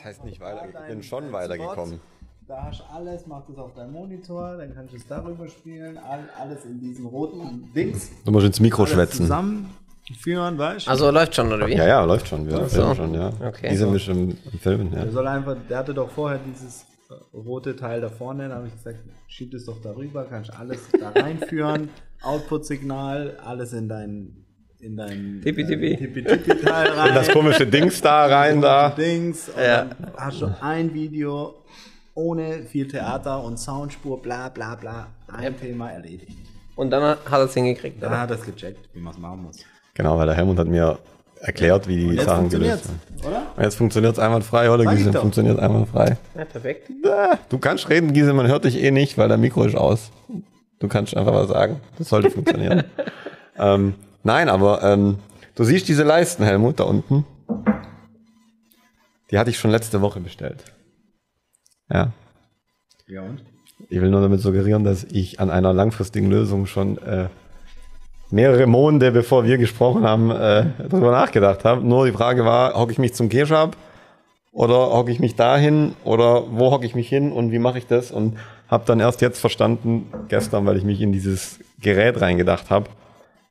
Das heißt nicht weiter, ich bin schon weitergekommen. Da hast du alles, mach das auf deinem Monitor, dann kannst du es darüber spielen, all, alles in diesem roten Dings. Du musst ins Mikro Alles schwätzen. zusammenführen, weißt du? Also läuft schon, oder wie? Ja, ja, läuft schon. Wir so. filmen schon, ja. Okay. Die sind wir schon im Filmen, ja. Der soll einfach, der hatte doch vorher dieses äh, rote Teil da vorne, da habe ich gesagt, schieb es doch darüber, kannst alles da reinführen, Output-Signal, alles in dein in dein Tippi-Tippi. äh, Tippi-Tippi-Teil rein. In das komische Dings da rein da. Dings und Ja. dann hast du ein Video ohne viel Theater und Soundspur, bla bla bla, ein Thema erledigt. Und dann hat er es hingekriegt, Da oder? hat er es gecheckt, wie man es machen muss. Genau, weil der Helmut hat mir erklärt, wie die Sachen gelöst werden. oder? Und jetzt funktioniert es einwandfrei, oder doch. Funktioniert einwandfrei. Ja, perfekt. Du kannst reden, Giese, man hört dich eh nicht, weil dein Mikro ist aus. Du kannst einfach was sagen. Das sollte funktionieren. ähm, nein, aber ähm, du siehst diese Leisten, Helmut, da unten. Die hatte ich schon letzte Woche bestellt. Ja. Ja und? Ich will nur damit suggerieren, dass ich an einer langfristigen Lösung schon äh, mehrere Monate, bevor wir gesprochen haben, äh, darüber nachgedacht habe. Nur die Frage war, hocke ich mich zum Keshab oder hocke ich mich dahin oder wo hocke ich mich hin und wie mache ich das? Und habe dann erst jetzt verstanden, gestern, weil ich mich in dieses Gerät reingedacht habe,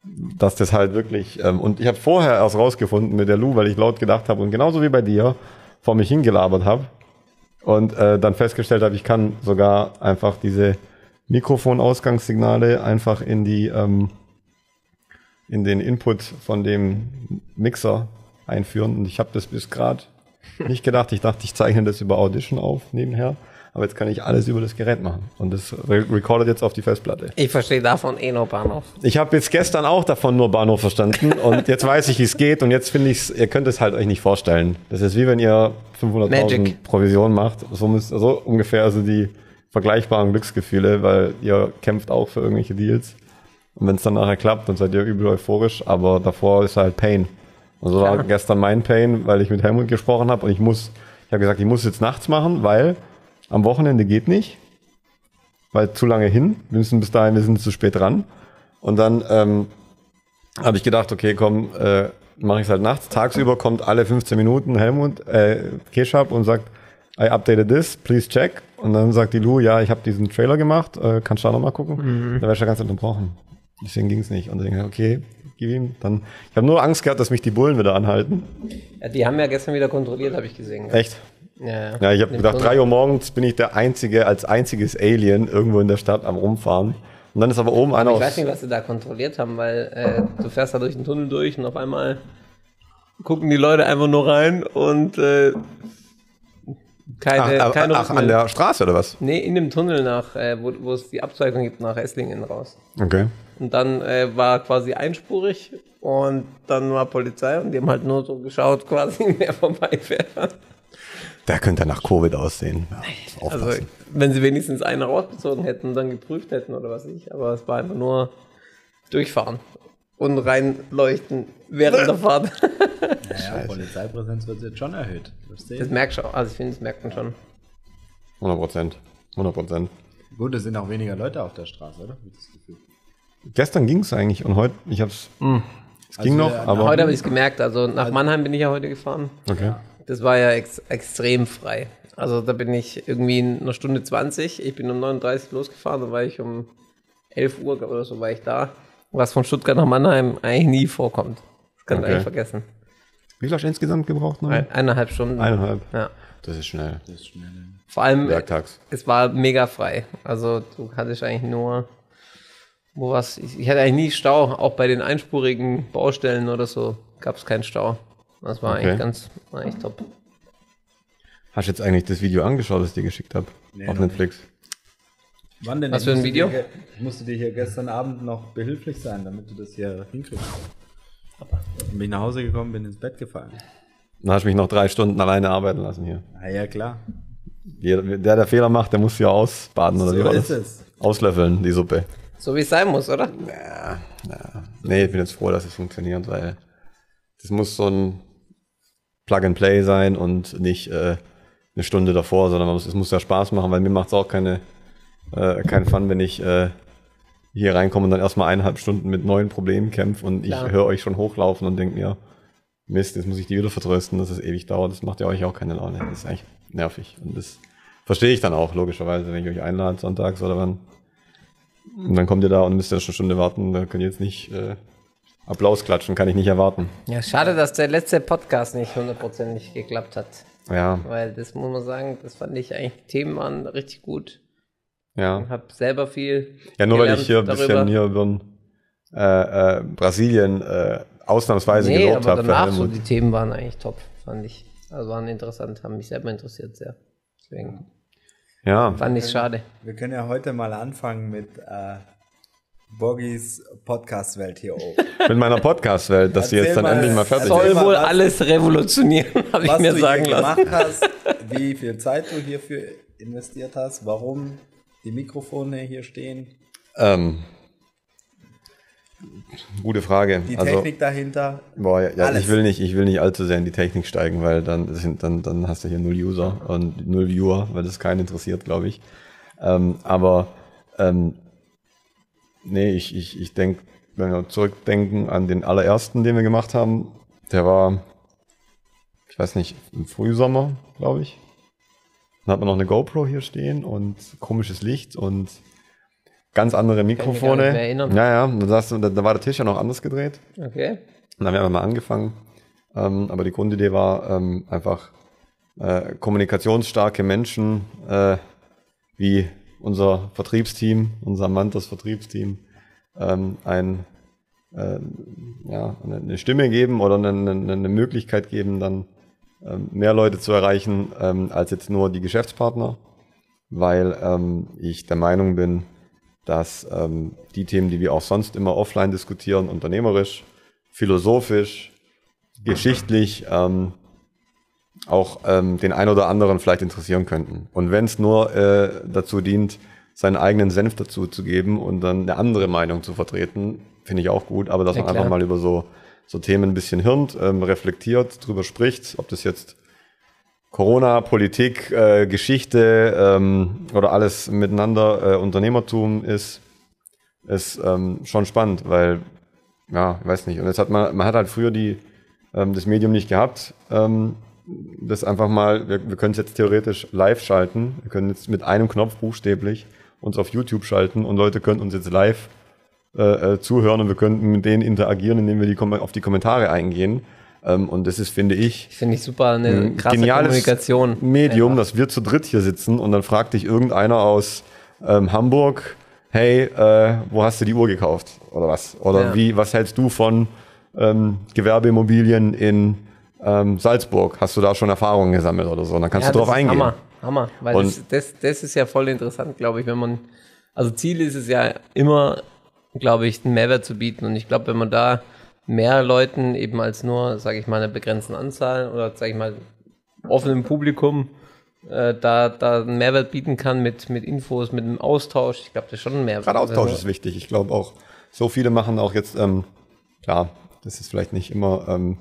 dass das halt wirklich, ähm, und ich habe vorher erst rausgefunden mit der Lu, weil ich laut gedacht habe und genauso wie bei dir vor mich hingelabert habe und äh, dann festgestellt habe, ich kann sogar einfach diese Mikrofonausgangssignale einfach in die ähm, in den Input von dem Mixer einführen und ich habe das bis gerade nicht gedacht. Ich dachte, ich zeichne das über Audition auf nebenher, aber jetzt kann ich alles über das Gerät machen und das re recordet jetzt auf die Festplatte. Ich verstehe davon eh nur Bahnhof. Ich habe jetzt gestern auch davon nur Bahnhof verstanden und jetzt weiß ich, wie es geht und jetzt finde ich ihr könnt es halt euch nicht vorstellen. Das ist wie wenn ihr 500.000 Magic. Provision macht. So, müsst, so ungefähr also die vergleichbaren Glücksgefühle, weil ihr kämpft auch für irgendwelche Deals. Und wenn es dann nachher klappt, dann seid ihr übel euphorisch, aber davor ist halt Pain. Und so war Klar. gestern mein Pain, weil ich mit Helmut gesprochen habe und ich muss, ich habe gesagt, ich muss jetzt nachts machen, weil am Wochenende geht nicht, weil zu lange hin. Wir müssen bis dahin, wir sind zu spät dran. Und dann ähm, habe ich gedacht, okay, komm, äh, mache ich es halt nachts. Tagsüber kommt alle 15 Minuten Helmut, äh, Keshab und sagt, I updated this, please check. Und dann sagt die Lu, ja, ich habe diesen Trailer gemacht, äh, kannst du da nochmal gucken? Dann wäre ich ja ganz unterbrochen. Deswegen ging es nicht. Und dann denke ich, okay, gib ihm. Dann, ich habe nur Angst gehabt, dass mich die Bullen wieder anhalten. Ja, die haben ja gestern wieder kontrolliert, habe ich gesehen. Echt? Ja, Ja, ich habe gedacht, Tunnel. 3 Uhr morgens bin ich der einzige, als einziges Alien irgendwo in der Stadt am rumfahren. Und dann ist aber oben einer Ich aus- weiß nicht, was sie da kontrolliert haben, weil äh, du fährst da durch den Tunnel durch und auf einmal gucken die Leute einfach nur rein und äh, keine, Ach, keine ach, an der Straße oder was? Nee, in dem Tunnel nach, äh, wo, wo es die Abzweigung gibt nach Esslingen raus. Okay. Und dann äh, war quasi einspurig und dann war Polizei und die haben halt nur so geschaut, quasi wer vorbeifährt. Der könnte nach Covid aussehen. Ja, Also, wenn sie wenigstens einen rausgezogen hätten und dann geprüft hätten oder was weiß ich, aber es war einfach nur durchfahren und reinleuchten während der Fahrt. Naja, Polizeipräsenz wird jetzt schon erhöht. Das merkst du auch, also ich finde, das merkt man schon. 100 Prozent. 100 Prozent. Gut, es sind auch weniger Leute auf der Straße, oder? Gestern ging es eigentlich und heute, ich hab's. Es ging Also, noch, äh, aber. Heute habe ich es gemerkt, also nach Mannheim bin ich ja heute gefahren. okay. Das war ja ex extrem frei. Also da bin ich irgendwie in einer Stunde 20, ich bin um 39 losgefahren, dann war ich um 11 Uhr oder so war ich da. Was von Stuttgart nach Mannheim eigentlich nie vorkommt. Das kann ich Okay. eigentlich vergessen. Wie viel hast du insgesamt gebraucht noch? Ein, eineinhalb Stunden. Eineinhalb. Ja. Das ist schnell. Das ist schnell. Vor allem, Werktags. es war mega frei. Also du hattest eigentlich nur, wo was, ich, ich hatte eigentlich nie Stau, auch bei den einspurigen Baustellen oder so gab es keinen Stau. Das war Okay. eigentlich ganz, war echt top. Hast du jetzt eigentlich das Video angeschaut, das ich dir geschickt habe? Nee, auf Netflix. Wann denn? Was Ich für ein musste Video? Dir, ich musste dir hier gestern Abend noch behilflich sein, damit du das hier hinkriegst. Dann bin ich nach Hause gekommen, bin ins Bett gefallen. Dann hast du mich noch drei Stunden alleine arbeiten lassen hier. Na ja, klar. Jeder, der, der Fehler macht, der muss hier ausbaden oder wie So war ist das? es. Auslöffeln, die Suppe. So wie es sein muss, oder? Ja, ja. Nee, ich bin jetzt froh, dass es funktioniert, weil das muss so ein Plug-and-Play sein und nicht äh, eine Stunde davor, sondern muss, es muss ja Spaß machen, weil mir macht es auch keine, äh, keinen Fun, wenn ich äh, hier reinkomme und dann erstmal eineinhalb Stunden mit neuen Problemen kämpfe und ich höre euch schon hochlaufen und denke mir, Mist, jetzt muss ich die wieder vertrösten, dass es ewig dauert. Das macht ja euch auch keine Laune. Das ist eigentlich nervig. Und das verstehe ich dann auch, logischerweise, wenn ich euch einlade, sonntags oder wann. Und dann kommt ihr da und müsst ja schon eine Stunde warten. Da könnt ihr jetzt nicht äh, Applaus klatschen, kann ich nicht erwarten. Ja, schade, dass der letzte Podcast nicht hundertprozentig geklappt hat. Ja, Weil das muss man sagen, das fand ich eigentlich, die Themen waren richtig gut. ja. Hab selber viel. Ja, nur weil ich hier ein bisschen hier über äh, äh, Brasilien äh, ausnahmsweise Nee, gelobt aber habe. danach so, die Themen waren eigentlich top, fand ich. Also waren interessant, haben mich selber interessiert sehr. Deswegen Ja, fand ich schade. Wir können ja heute mal anfangen mit äh, Boggis Podcast-Welt hier oben. mit meiner Podcast-Welt, dass die Erzähl jetzt dann mal, endlich mal fertig erzähl Soll ist. mal, wohl was- alles revolutionieren, habe ich Was mir du sagen lassen. gemacht hast, wie viel Zeit du hierfür investiert hast, warum die Mikrofone hier stehen, Ähm, gute Frage. die also, Technik dahinter. boah, ja, ja, ich will nicht, ich will nicht allzu sehr in die Technik steigen, weil dann dann, dann hast du hier null User und null Viewer, weil das keinen interessiert, glaube ich. Ähm, aber ähm, nee, ich, ich, ich denke, wenn wir zurückdenken an den allerersten, den wir gemacht haben, der war, ich weiß nicht, im Frühsommer, glaube ich. Dann hat man noch eine GoPro hier stehen und komisches Licht und ganz andere mich Mikrofone. nicht mehr erinnern. Ja, ja, da, saß, da, da war der Tisch ja noch anders gedreht. Okay. Und dann haben wir einfach mal angefangen. Ähm, aber die Grundidee war ähm, einfach äh, kommunikationsstarke Menschen, äh, wie unser Vertriebsteam, unser Mantas Vertriebsteam, ähm, ein, äh, ja, eine, Stimme geben oder eine, eine, eine Möglichkeit geben, dann ähm, mehr Leute zu erreichen ähm, als jetzt nur die Geschäftspartner, weil ähm, ich der Meinung bin, dass ähm, die Themen, die wir auch sonst immer offline diskutieren, unternehmerisch, philosophisch, geschichtlich, ähm, auch ähm, den ein oder anderen vielleicht interessieren könnten. Und wenn es nur äh, dazu dient, seinen eigenen Senf dazu zu geben und dann eine andere Meinung zu vertreten, finde ich auch gut, aber dass Ja, man einfach mal über so, so Themen ein bisschen hirnt, ähm, reflektiert, drüber spricht, ob das jetzt Corona, Politik, äh, Geschichte ähm, oder alles miteinander äh, Unternehmertum ist, ist ähm, schon spannend, weil, ja, ich weiß nicht. Und jetzt hat man, man hat halt früher die, ähm, das Medium nicht gehabt. Ähm, das einfach mal, wir, wir können es jetzt theoretisch live schalten. Wir können jetzt mit einem Knopf buchstäblich uns auf YouTube schalten und Leute können uns jetzt live äh, äh, zuhören und wir könnten mit denen interagieren, indem wir die auf die Kommentare eingehen. Ähm, und das ist, finde ich, Finde ich super, eine ein krasse geniales Kommunikation. Medium, Einfach. dass wir zu dritt hier sitzen und dann fragt dich irgendeiner aus ähm, Hamburg, hey, äh, wo hast du die Uhr gekauft? Oder was? Oder Ja. wie, was hältst du von ähm, Gewerbeimmobilien in ähm, Salzburg? Hast du da schon Erfahrungen gesammelt oder so? Und dann kannst Ja, du drauf eingehen. Hammer, Hammer. Weil Und- das, das, das ist ja voll interessant, glaube ich, wenn man, also Ziel ist es ja immer, glaube ich, einen Mehrwert zu bieten. Und ich glaube, wenn man da mehr Leuten eben als nur, sage ich mal, eine begrenzten Anzahl oder, sage ich mal, offenem Publikum äh, da, da einen Mehrwert bieten kann mit, mit Infos, mit einem Austausch, ich glaube, das ist schon ein Mehrwert. Gerade Austausch Also, ist wichtig. Ich glaube auch, so viele machen auch jetzt, ähm, klar, das ist vielleicht nicht immer ähm,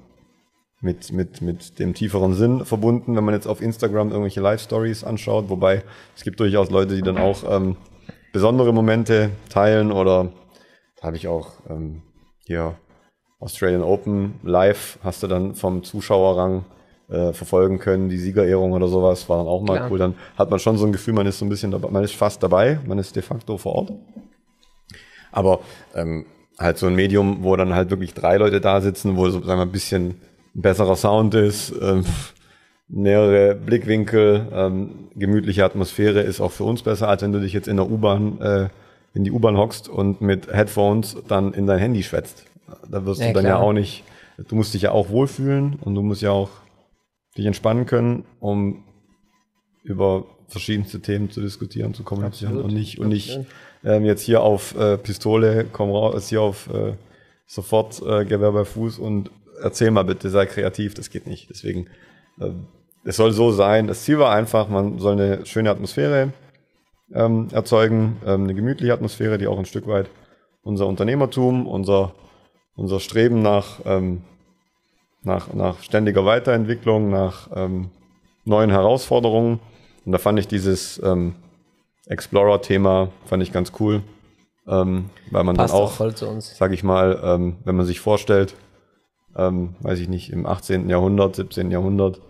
mit, mit, mit dem tieferen Sinn verbunden, wenn man jetzt auf Instagram irgendwelche Live-Stories anschaut, wobei es gibt durchaus Leute, die dann auch ähm, besondere Momente teilen oder da habe ich auch ähm, hier Australian Open live, hast du dann vom Zuschauerrang äh, verfolgen können, die Siegerehrung oder sowas, war dann auch mal Klar. cool. Dann hat man schon so ein Gefühl, man ist so ein bisschen dabei, man ist fast dabei, man ist de facto vor Ort. Aber ähm, halt so ein Medium, wo dann halt wirklich drei Leute da sitzen, wo so, sagen wir, ein bisschen ein besserer Sound ist, ähm, nähere Blickwinkel, ähm, gemütliche Atmosphäre ist auch für uns besser, als wenn du dich jetzt in der U-Bahn, äh, in die U-Bahn hockst und mit Headphones dann in dein Handy schwätzt. Da wirst Ja, du dann ja klar. auch nicht, du musst dich ja auch wohlfühlen und du musst ja auch dich entspannen können, um über verschiedenste Themen zu diskutieren, zu kommunizieren Absolut. und nicht, und nicht ähm, jetzt hier auf äh, Pistole, komm raus, hier auf äh, sofort äh, Gewehr bei Fuß und erzähl mal bitte, sei kreativ, das geht nicht. Deswegen, äh, es soll so sein. Das Ziel war einfach, man soll eine schöne Atmosphäre ähm, erzeugen, ähm, eine gemütliche Atmosphäre, die auch ein Stück weit unser Unternehmertum, unser, unser Streben nach, ähm, nach, nach ständiger Weiterentwicklung, nach ähm, neuen Herausforderungen. Und da fand ich dieses ähm, Explorer-Thema fand ich ganz cool, ähm, weil man Passt dann auch auch, sage ich mal, wenn man sich vorstellt, ähm, weiß ich nicht, im 18. Jahrhundert, 17. Jahrhundert,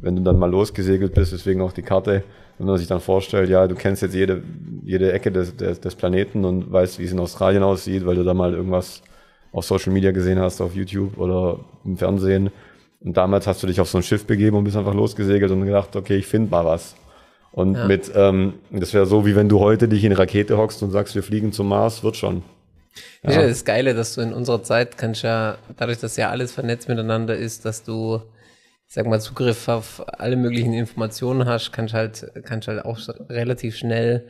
wenn du dann mal losgesegelt bist, deswegen auch die Karte, wenn man sich dann vorstellt, ja, du kennst jetzt jede, jede Ecke des, des, des Planeten und weißt, wie es in Australien aussieht, weil du da mal irgendwas auf Social Media gesehen hast, auf YouTube oder im Fernsehen. Und damals hast du dich auf so ein Schiff begeben und bist einfach losgesegelt und gedacht, okay, ich finde mal was. Und Ja. mit, ähm, das wäre so, wie wenn du heute dich in eine Rakete hockst und sagst, wir fliegen zum Mars, wird schon. Ja das Geile, dass du in unserer Zeit kannst ja, dadurch, dass ja alles vernetzt miteinander ist, dass du, ich sag mal, Zugriff auf alle möglichen Informationen hast, kannst halt, kannst halt auch relativ schnell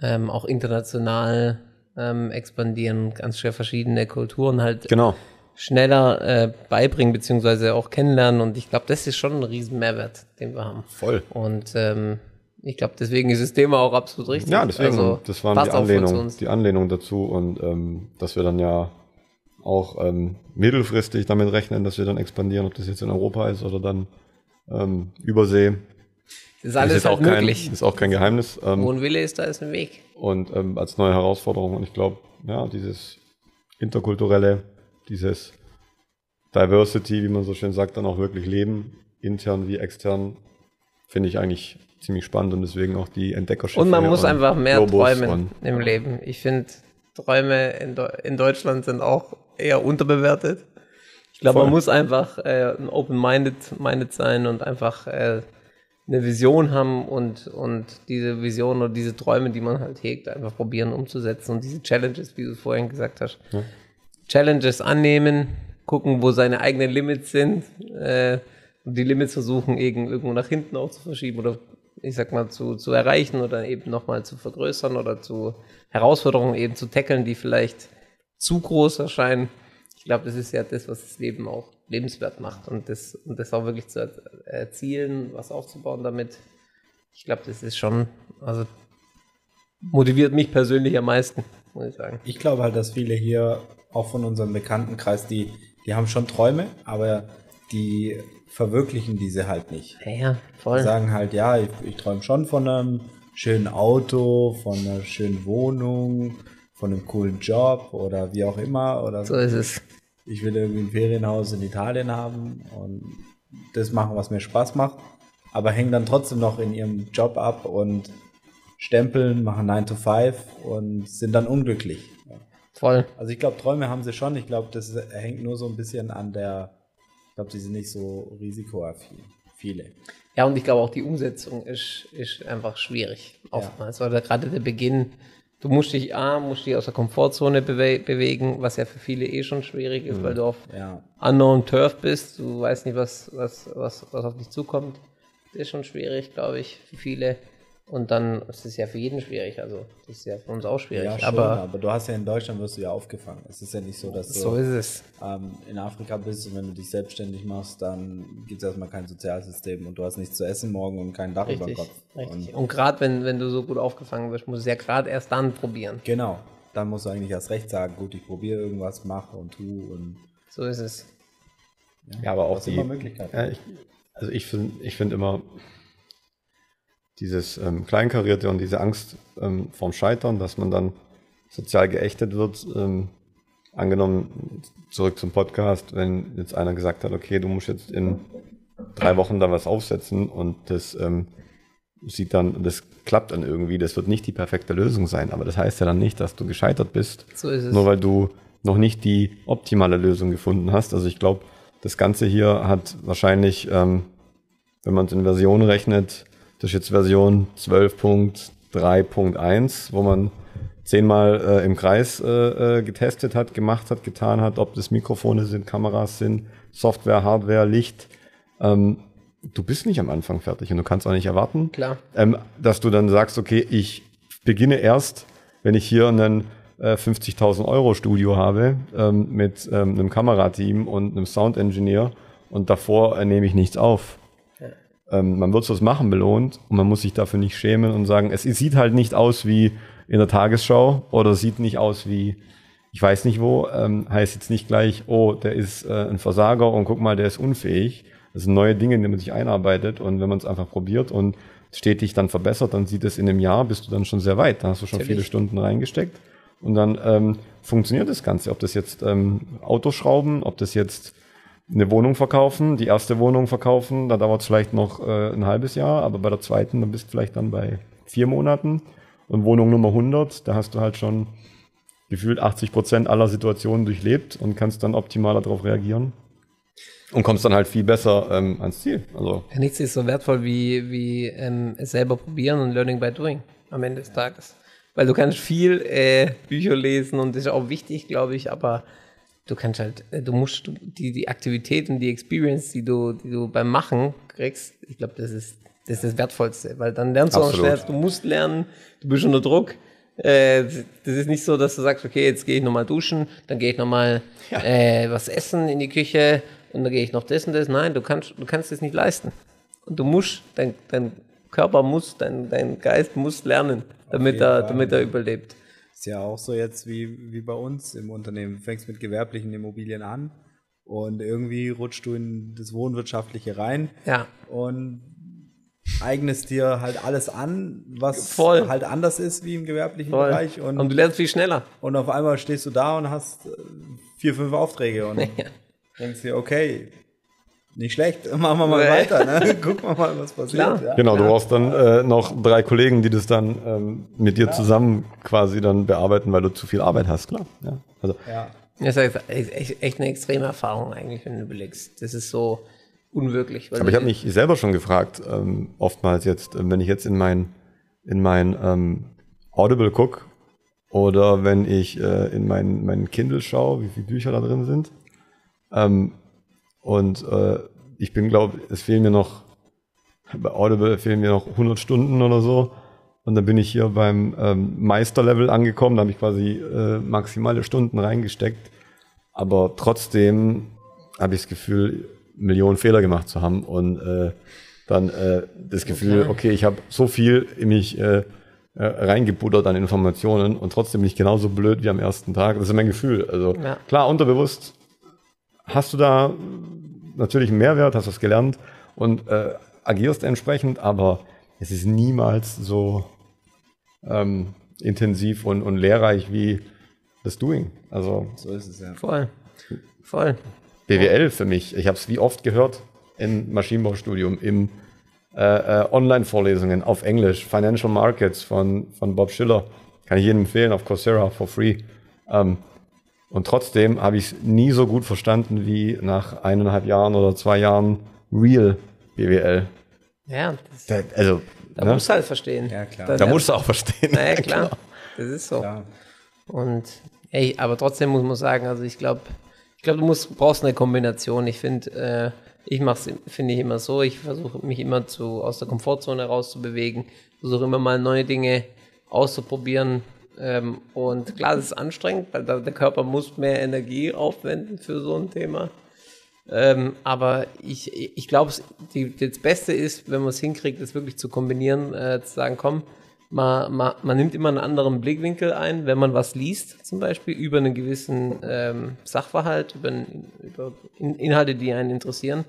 ähm, auch international ähm, expandieren, ganz schwer verschiedene Kulturen halt Genau. schneller äh, beibringen, beziehungsweise auch kennenlernen. Und ich glaube, das ist schon ein riesen Mehrwert, den wir haben. Voll. Und ähm, ich glaube, deswegen ist das Thema auch absolut richtig. Ja, deswegen, Also, das war die Anlehnung, die Anlehnung dazu und ähm, dass wir dann ja auch ähm, mittelfristig damit rechnen, dass wir dann expandieren, ob das jetzt in Europa ist oder dann ähm, Übersee. Das ist alles ist, halt auch kein, möglich. ist auch kein Geheimnis. Ähm, Wo ein Wille ist, da ist ein Weg. und ähm, als neue Herausforderung. Und ich glaube, ja, dieses interkulturelle, dieses Diversity, wie man so schön sagt, dann auch wirklich leben, intern wie extern, finde ich eigentlich ziemlich spannend und deswegen auch die Entdeckerschiffe. Und man muss einfach mehr Globus träumen und- im Leben. Ich finde, Träume in, in Deutschland sind auch eher unterbewertet. Ich glaube, man muss einfach äh, ein open-minded minded sein und einfach äh, eine Vision haben und, und diese Vision oder diese Träume, die man halt hegt, einfach probieren umzusetzen und diese Challenges, wie du es vorhin gesagt hast. Ja. Challenges annehmen, gucken, wo seine eigenen Limits sind, äh, und die Limits versuchen, irgend- irgendwo nach hinten auch zu verschieben oder ich sag mal zu, zu erreichen oder eben nochmal zu vergrößern oder zu Herausforderungen eben zu tackeln, die vielleicht zu groß erscheinen. Ich glaube, das ist ja das, was das Leben auch lebenswert macht und das, und das auch wirklich zu er- erzielen, was aufzubauen damit. Ich glaube, das ist schon, also motiviert mich persönlich am meisten, muss ich sagen. Ich glaube halt, dass viele hier, auch von unserem Bekanntenkreis, die, die haben schon Träume, aber die verwirklichen diese halt nicht. Ja, ja, Die voll. sagen halt, ja, ich, ich träume schon von einem schönen Auto, von einer schönen Wohnung, von einem coolen Job oder wie auch immer. Oder So ist es. ich will irgendwie ein Ferienhaus in Italien haben und das machen, was mir Spaß macht, aber hängen dann trotzdem noch in ihrem Job ab und stempeln, machen 9 to 5 und sind dann unglücklich. Voll. Also ich glaube, Träume haben sie schon. Ich glaube, das hängt nur so ein bisschen an der, glaube, sie sind nicht so risikoaffin. Viele. Ja, und ich glaube auch die Umsetzung ist, ist einfach schwierig. Oftmals, weil da gerade der Beginn, du musst dich A, musst dich aus der Komfortzone bewe bewegen, was ja für viele eh schon schwierig ist, weil du auf Ja. unknown Turf bist, du weißt nicht, was, was, was, was auf dich zukommt. Das ist schon schwierig, glaube ich, für viele. Und dann ist es ja für jeden schwierig, also das ist ja für uns auch schwierig. Ja, schon, aber aber, du hast ja in Deutschland wirst du ja aufgefangen. Es ist ja nicht so, dass du so ist es. ähm, in Afrika bist und wenn du dich selbstständig machst, dann gibt es erstmal kein Sozialsystem und du hast nichts zu essen morgen und kein Dach über dem Richtig. Kopf. richtig. Und Und gerade wenn, wenn du so gut aufgefangen wirst, musst du es ja gerade erst dann probieren. genau, dann musst du eigentlich erst recht sagen, gut, ich probiere irgendwas, mache und tu und So ist es. Ja, aber auch die, immer Möglichkeiten. Ja, ich, also ich finde ich find immer dieses ähm, Kleinkarierte und diese Angst ähm, vorm Scheitern, dass man dann sozial geächtet wird. Ähm, angenommen, zurück zum Podcast, wenn jetzt einer gesagt hat, okay, du musst jetzt in drei Wochen da was aufsetzen und das ähm, sieht dann, das klappt dann irgendwie, das wird nicht die perfekte Lösung sein, aber das heißt ja dann nicht, dass du gescheitert bist. So ist es. Nur weil du noch nicht die optimale Lösung gefunden hast. Also ich glaube, das Ganze hier hat wahrscheinlich, ähm, wenn man es in Versionen rechnet, das ist jetzt Version 12.3.1, wo man zehnmal äh, im Kreis äh, äh, getestet hat, gemacht hat, getan hat, ob das Mikrofone sind, Kameras sind, Software, Hardware, Licht. Ähm, du bist nicht am Anfang fertig und du kannst auch nicht erwarten, ähm, dass du dann sagst, okay, ich beginne erst, wenn ich hier einen äh, 50.000 Euro Studio habe ähm, mit ähm, einem Kamerateam und einem Sound-Engineer und davor äh, nehme ich nichts auf. Ähm, man wird fürs Machen belohnt und man muss sich dafür nicht schämen und sagen, es sieht halt nicht aus wie in der Tagesschau oder sieht nicht aus wie ich weiß nicht wo, ähm, heißt jetzt nicht gleich, oh, der ist äh, ein Versager und guck mal, der ist unfähig. Das sind neue Dinge, in die man sich einarbeitet und wenn man es einfach probiert und stetig dann verbessert, dann sieht es in einem Jahr, bist du dann schon sehr weit. Da hast du schon Natürlich. viele Stunden reingesteckt und dann ähm, funktioniert das Ganze. Ob das jetzt ähm, Autoschrauben, ob das jetzt eine Wohnung verkaufen, die erste Wohnung verkaufen, da dauert es vielleicht noch äh, ein halbes Jahr, aber bei der zweiten, dann bist du vielleicht dann bei vier Monaten. Und Wohnung Nummer 100, da hast du halt schon gefühlt 80 Prozent aller Situationen durchlebt und kannst dann optimal darauf reagieren. Und kommst dann halt viel besser ähm, ans Ziel. Also Ja, nichts ist so wertvoll wie, wie ähm, es selber probieren und Learning by Doing am Ende des Tages. Weil du kannst viel äh, Bücher lesen und das ist auch wichtig, glaube ich, aber du kannst halt, äh, du musst die, die Aktivität und die Experience, die du, die du beim Machen kriegst, ich glaube, das ist, das ist das Wertvollste, weil dann lernst du auch Absolut. schnell, du musst lernen, du bist unter Druck. Äh, das ist nicht so, dass du sagst, okay, jetzt gehe ich nochmal duschen, dann gehe ich nochmal äh, was essen in die Küche und dann gehe ich noch das und das. Nein, du kannst, du kannst das nicht leisten. Und du musst, dein, dein Körper muss, dein, dein Geist muss lernen, damit er, damit er überlebt. Ist ja auch so jetzt wie, wie bei uns im Unternehmen. Du fängst mit gewerblichen Immobilien an und irgendwie rutschst du in das Wohnwirtschaftliche rein Ja, und eignest dir halt alles an, was Voll. halt anders ist wie im gewerblichen voll. Bereich. Und, Und, du lernst viel schneller. und auf einmal stehst du da und hast äh, vier, fünf Aufträge und Ja. denkst dir, okay, nicht schlecht, machen wir mal weiter. Ne? Gucken wir mal, was passiert. Ja. Genau, du brauchst dann äh, noch drei Kollegen, die das dann ähm, mit dir zusammen quasi dann bearbeiten, weil du zu viel Arbeit hast, klar. Ja. Also, Ja. Das ist echt, echt eine extreme Erfahrung eigentlich, wenn du überlegst. Das ist so unwirklich. weil aber ich habe mich selber schon gefragt, ähm, oftmals jetzt, äh, wenn ich jetzt in mein, in mein ähm, Audible guck oder wenn ich äh, in mein, mein Kindle schaue, wie viele Bücher da drin sind. Ähm, und äh, ich bin, glaube es fehlen mir noch, bei Audible fehlen mir noch 100 Stunden oder so. Und dann bin ich hier beim ähm, Meisterlevel angekommen, da habe ich quasi äh, maximale Stunden reingesteckt. Aber trotzdem habe ich das Gefühl, Millionen Fehler gemacht zu haben und äh, dann äh, das Gefühl, okay, ich habe so viel in mich äh, äh, reingebuddert an Informationen und trotzdem nicht genauso blöd wie am ersten Tag. Das ist mein Gefühl. Also Ja. klar, unterbewusst hast du da natürlich einen Mehrwert, hast was gelernt und äh, agierst entsprechend, aber es ist niemals so ähm, intensiv und, und lehrreich wie das Doing. Also So ist es ja. Voll. Voll. BWL für mich. Ich habe es wie oft gehört im Maschinenbaustudium, im äh, äh, Online-Vorlesungen auf Englisch, Financial Markets von, von Bob Schiller. Kann ich jedem empfehlen auf Coursera for free. Ähm, und trotzdem habe ich es nie so gut verstanden wie nach eineinhalb Jahren oder zwei Jahren Real BWL. Ja, das, Da, also, da ne? musst du halt verstehen. Ja, klar. Da, da musst du auch verstehen. Na ja, klar. Das ist so. Klar. Und ey, aber trotzdem muss man sagen, also ich glaube, ich glaube, du musst, brauchst eine Kombination. Ich finde, äh, ich mache es, finde ich immer so, ich versuche mich immer zu, aus der Komfortzone rauszubewegen, versuche immer mal neue Dinge auszuprobieren. Ähm, und klar, das ist anstrengend, weil der Körper muss mehr Energie aufwenden für so ein Thema. Ähm, aber ich, ich glaube, das Beste ist, wenn man es hinkriegt, das wirklich zu kombinieren, äh, zu sagen, komm, man, man, man nimmt immer einen anderen Blickwinkel ein, wenn man was liest, zum Beispiel über einen gewissen ähm, Sachverhalt, über, über In Inhalte, die einen interessieren,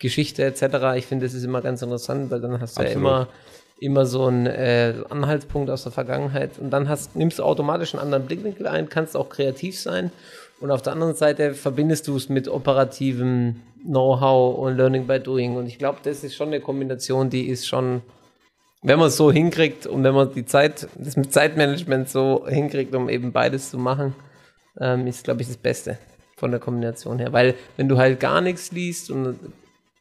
Geschichte etc. Ich finde, das ist immer ganz interessant, weil dann hast du ja Absolut. immer, immer so einen äh, Anhaltspunkt aus der Vergangenheit. Und dann hast, nimmst du automatisch einen anderen Blickwinkel ein, kannst auch kreativ sein. Und auf der anderen Seite verbindest du es mit operativem Know-how und Learning by Doing. Und ich glaube, das ist schon eine Kombination, die ist schon wenn man es so hinkriegt und wenn man die Zeit, das mit Zeitmanagement so hinkriegt, um eben beides zu machen, ähm, ist, glaube ich, das Beste von der Kombination her. Weil wenn du halt gar nichts liest und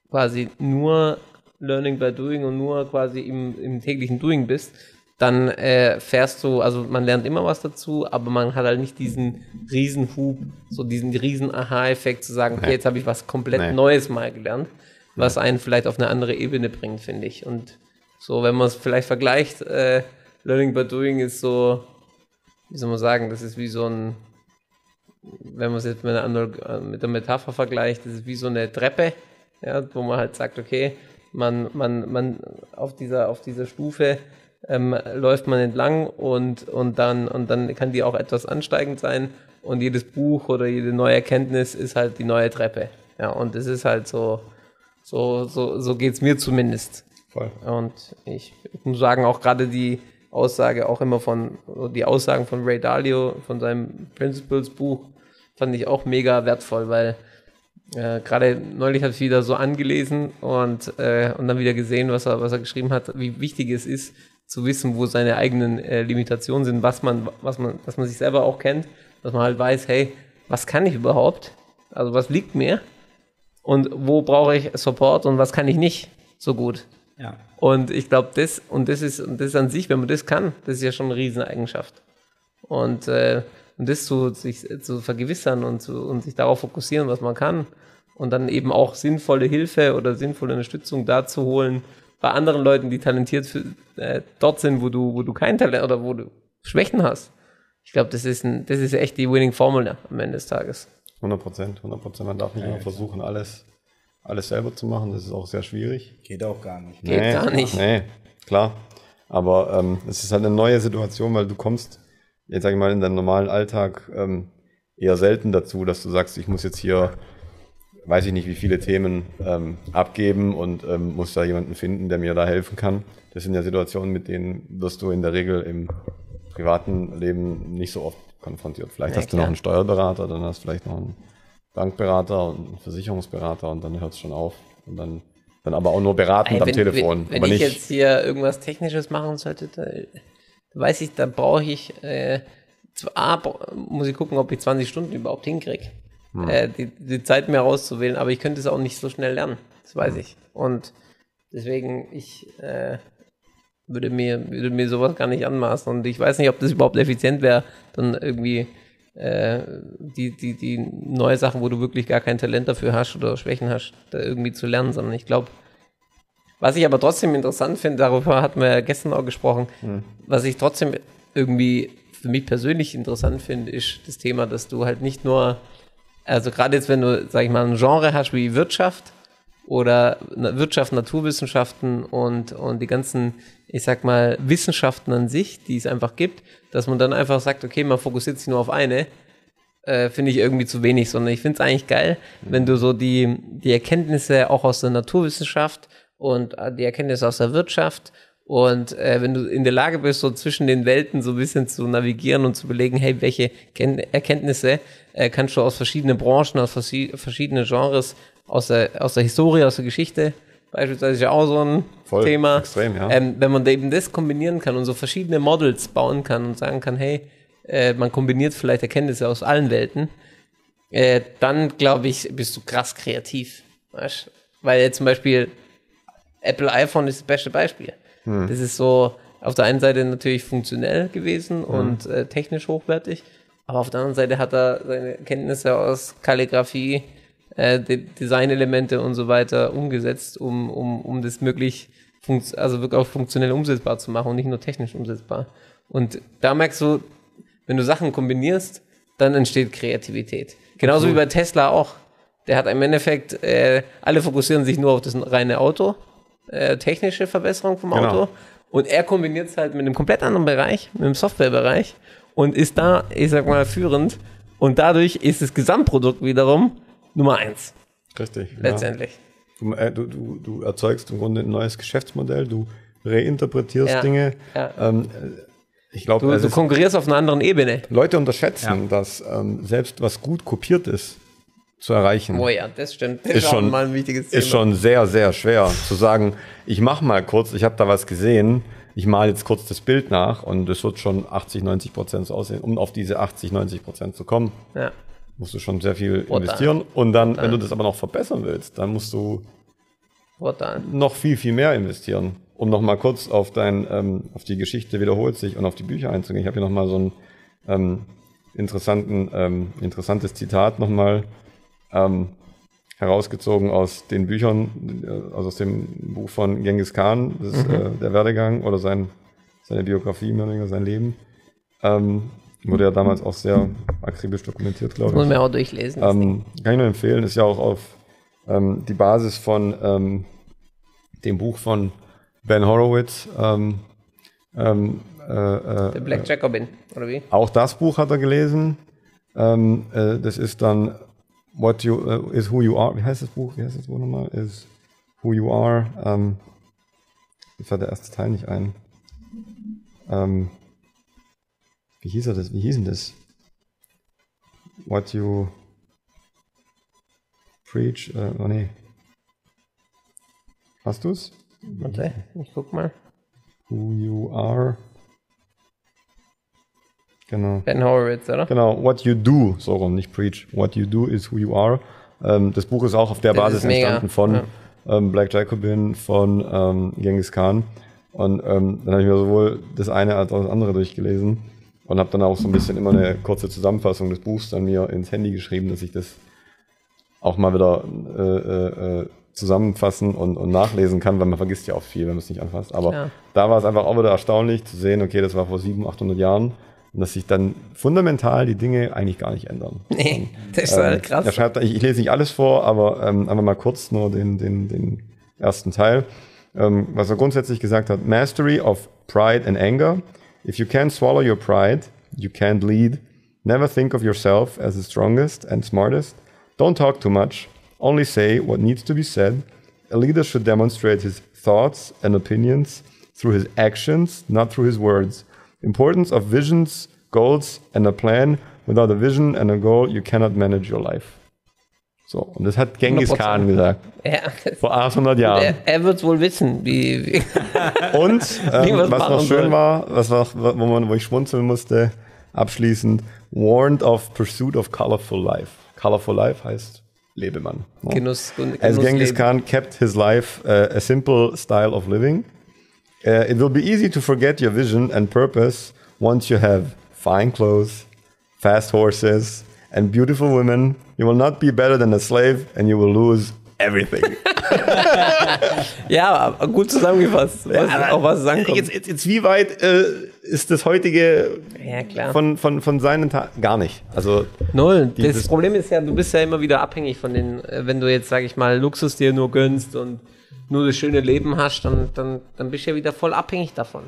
quasi nur Learning by Doing und nur quasi im, im täglichen Doing bist, dann äh, fährst du, also man lernt immer was dazu, aber man hat halt nicht diesen riesen Hub, so diesen riesen Aha-Effekt zu sagen, okay, Nee. jetzt habe ich was komplett Nee. Neues mal gelernt, was einen vielleicht auf eine andere Ebene bringt, finde ich. Und so, wenn man es vielleicht vergleicht, äh, Learning by Doing ist so, wie soll man sagen, das ist wie so ein, wenn man es jetzt mit, einer äh, mit der Metapher vergleicht, das ist wie so eine Treppe, ja, wo man halt sagt, okay, man, man, man auf dieser, auf dieser Stufe ähm, läuft man entlang und, und, dann, und dann kann die auch etwas ansteigend sein und jedes Buch oder jede neue Erkenntnis ist halt die neue Treppe. Ja, und es ist halt so, so, so, so geht es mir zumindest. Voll. Und ich, ich muss sagen, auch gerade die Aussage auch immer von, die Aussagen von Ray Dalio, von seinem Principles Buch, fand ich auch mega wertvoll, weil Äh, Gerade neulich habe ich wieder so angelesen und, äh, und dann wieder gesehen, was er, was er geschrieben hat, wie wichtig es ist, zu wissen, wo seine eigenen äh, Limitationen sind, was man, was man, dass man sich selber auch kennt, dass man halt weiß, hey, was kann ich überhaupt? Also was liegt mir? Und wo brauche ich Support und was kann ich nicht so gut? Ja. Und ich glaube, das, und das ist, und das ist an sich, wenn man das kann, das ist ja schon eine Rieseneigenschaft. Und, äh, und das zu, sich zu vergewissern und, zu, und sich darauf fokussieren, was man kann. Und dann eben auch sinnvolle Hilfe oder sinnvolle Unterstützung da zu holen bei anderen Leuten, die talentiert für, äh, dort sind, wo du, wo du kein Talent oder wo du Schwächen hast. Ich glaube, das ist ein, das ist echt die Winning Formula am Ende des Tages. 100 Prozent, 100 Prozent. Man darf nicht immer versuchen, alles, alles selber zu machen. Das ist auch sehr schwierig. Geht auch gar nicht. Geht gar nicht. Nee, klar. Aber ähm, es ist halt eine neue Situation, weil du kommst, jetzt sag ich mal, in deinem normalen Alltag ähm, eher selten dazu, dass du sagst, ich muss jetzt hier, weiß ich nicht, wie viele Themen ähm, abgeben und ähm, muss da jemanden finden, der mir da helfen kann. Das sind ja Situationen, mit denen wirst du in der Regel im privaten Leben nicht so oft konfrontiert. Vielleicht Ja, hast du klar. noch einen Steuerberater, dann hast du vielleicht noch einen Bankberater und einen Versicherungsberater und dann hört es schon auf. Und dann, dann aber auch nur beratend Ey, am wenn, Telefon. Wenn, wenn ich nicht. jetzt hier irgendwas Technisches machen sollte, da, da weiß ich, da brauche ich, äh, A, muss ich gucken, ob ich 20 Stunden überhaupt hinkriege, Hm. äh, die, die Zeit mir rauszuwählen, aber ich könnte es auch nicht so schnell lernen. Das Hm. weiß ich. Und deswegen, ich äh, würde, mir, würde mir sowas gar nicht anmaßen. Und ich weiß nicht, ob das überhaupt effizient wäre, dann irgendwie äh, die, die, die neue Sachen, wo du wirklich gar kein Talent dafür hast oder Schwächen hast, da irgendwie zu lernen, sondern ich glaube, was ich aber trotzdem interessant finde, darüber hatten wir ja gestern auch gesprochen, was ich trotzdem irgendwie für mich persönlich interessant finde, ist das Thema, dass du halt nicht nur, also gerade jetzt, wenn du, sag ich mal, ein Genre hast wie Wirtschaft oder Wirtschaft, Naturwissenschaften und, und die ganzen, ich sag mal, Wissenschaften an sich, die es einfach gibt, dass man dann einfach sagt, okay, man fokussiert sich nur auf eine, äh, finde ich irgendwie zu wenig, sondern ich finde es eigentlich geil, wenn du so die, die Erkenntnisse auch aus der Naturwissenschaft und äh, die Erkenntnisse aus der Wirtschaft und äh, wenn du in der Lage bist, so zwischen den Welten so ein bisschen zu navigieren und zu belegen, hey, welche Ken Erkenntnisse äh, kannst du aus verschiedenen Branchen, aus versi- verschiedenen Genres, aus der, aus der Historie, aus der Geschichte, beispielsweise ist ja auch so ein Voll, Thema. extrem, ja. Ähm, wenn man eben das kombinieren kann und so verschiedene Models bauen kann und sagen kann, hey, äh, man kombiniert vielleicht Erkenntnisse aus allen Welten, äh, dann glaube ich, bist du krass kreativ. Weißt? Weil jetzt zum Beispiel Apple iPhone ist das beste Beispiel. Hm. Das ist so auf der einen Seite natürlich funktionell Hm. gewesen und äh, technisch hochwertig, aber auf der anderen Seite hat er seine Kenntnisse aus Kalligrafie, äh, De Designelemente und so weiter umgesetzt, um, um, um das möglich, also wirklich auch funktionell umsetzbar zu machen und nicht nur technisch umsetzbar. Und da merkst du, wenn du Sachen kombinierst, dann entsteht Kreativität. Genauso wie bei Tesla auch. Der hat im Endeffekt, äh, alle fokussieren sich nur auf das reine Auto, äh, technische Verbesserung vom Genau. Auto. Und er kombiniert es halt mit einem komplett anderen Bereich, mit dem Softwarebereich und ist da, ich sag mal, führend. Und dadurch ist das Gesamtprodukt wiederum Nummer eins, Richtig. ja. letztendlich. Du, äh, du, du, du erzeugst im Grunde ein neues Geschäftsmodell, du reinterpretierst Ja, Dinge. ja. Ähm, äh, ich glaube, Du, es du konkurrierst auf einer anderen Ebene. Leute unterschätzen, Ja. dass ähm, selbst was gut kopiert ist, zu erreichen, Oh ja, das stimmt. Das ist, schon, mal ein wichtiges Thema. ist schon sehr, sehr schwer zu sagen, ich mache mal kurz, ich habe da was gesehen, ich male jetzt kurz das Bild nach und es wird schon 80, 90 Prozent so aussehen. Um auf diese 80, 90 Prozent zu kommen, Ja. musst du schon sehr viel Total. investieren. Und dann, wenn du das aber noch verbessern willst, dann musst du noch viel, viel mehr investieren. Um noch mal kurz auf dein, ähm, auf die Geschichte wiederholt sich und auf die Bücher einzugehen. Ich habe hier noch mal so ein ähm, interessanten, ähm, interessantes Zitat noch mal ähm, herausgezogen aus den Büchern, äh, also aus dem Buch von Genghis Khan, das ist, äh, der Werdegang oder sein, seine Biografie, mehr oder weniger sein Leben. Ähm, wurde ja damals auch sehr akribisch dokumentiert, glaube ich. Muss man auch durchlesen. Ähm, kann ich nur empfehlen, ist ja auch auf ähm, die Basis von ähm, dem Buch von Ben Horowitz. Ähm, ähm, äh, äh, Black Jacobin, oder wie? auch das Buch hat er gelesen. Ähm, äh, das ist dann What You uh, is Who You Are. Wie heißt das Buch? Wie heißt das Buch nochmal? Is Who You Are. Ähm, mir fällt der erste Teil nicht ein. Ähm, wie hieß er das? Wie hieß denn das? What You Preach, äh, oh nee. Hast du's? Warte, ich guck mal. Who you are. Genau. Ben Horowitz, oder? Genau, what you do, so rum, nicht preach. What you do is who you are. Ähm, das Buch ist auch auf der Das Basis entstanden von ja. ähm, Black Jacobin, von ähm, Genghis Khan. Und ähm, dann habe ich mir sowohl das eine als auch das andere durchgelesen und habe dann auch so ein bisschen immer eine kurze Zusammenfassung des Buchs dann mir ins Handy geschrieben, dass ich das auch mal wieder äh, äh, äh, zusammenfassen und, und nachlesen kann, weil man vergisst ja auch viel, wenn man es nicht anfasst. Aber Klar. da war es einfach auch wieder erstaunlich zu sehen, okay, das war vor 700, 800 Jahren und dass sich dann fundamental die Dinge eigentlich gar nicht ändern. Nee, das ist halt krass. Er schreibt, ich, ich lese nicht alles vor, aber ähm, einfach mal kurz nur den, den, den ersten Teil. Ähm, was er grundsätzlich gesagt hat, Mastery of Pride and Anger. If you can't swallow your pride, you can't lead. Never think of yourself as the strongest and smartest. Don't talk too much. Only say what needs to be said. A leader should demonstrate his thoughts and opinions through his actions, not through his words. Importance of visions, goals and a plan. Without a vision and a goal, you cannot manage your life. So, und das hat Genghis 100%. Khan gesagt. Ja, Vor 800 Jahren. er, er wird es wohl wissen, wie, wie Und ähm, was noch schön soll. war, was noch, wo, man, wo ich schmunzeln musste, abschließend, warned of pursuit of colorful life. Colorful life heißt Lebemann. Ja. Genuss, Genuss As Genghis leben. Khan kept his life uh, a simple style of living, uh, it will be easy to forget your vision and purpose once you have fine clothes, fast horses, and beautiful women. You will not be better than a slave and you will lose everything. Ja, gut zusammengefasst, was, auch was es ankommt. Jetzt, jetzt, jetzt wie weit äh, ist das heutige Ja, klar. von, von, von seinen Tagen? Gar nicht. Also, Null. Das Problem ist ja, du bist ja immer wieder abhängig von den, äh, wenn du jetzt, sag ich mal, Luxus dir nur gönnst und nur das schöne Leben hast, dann, dann, dann bist du ja wieder voll abhängig davon.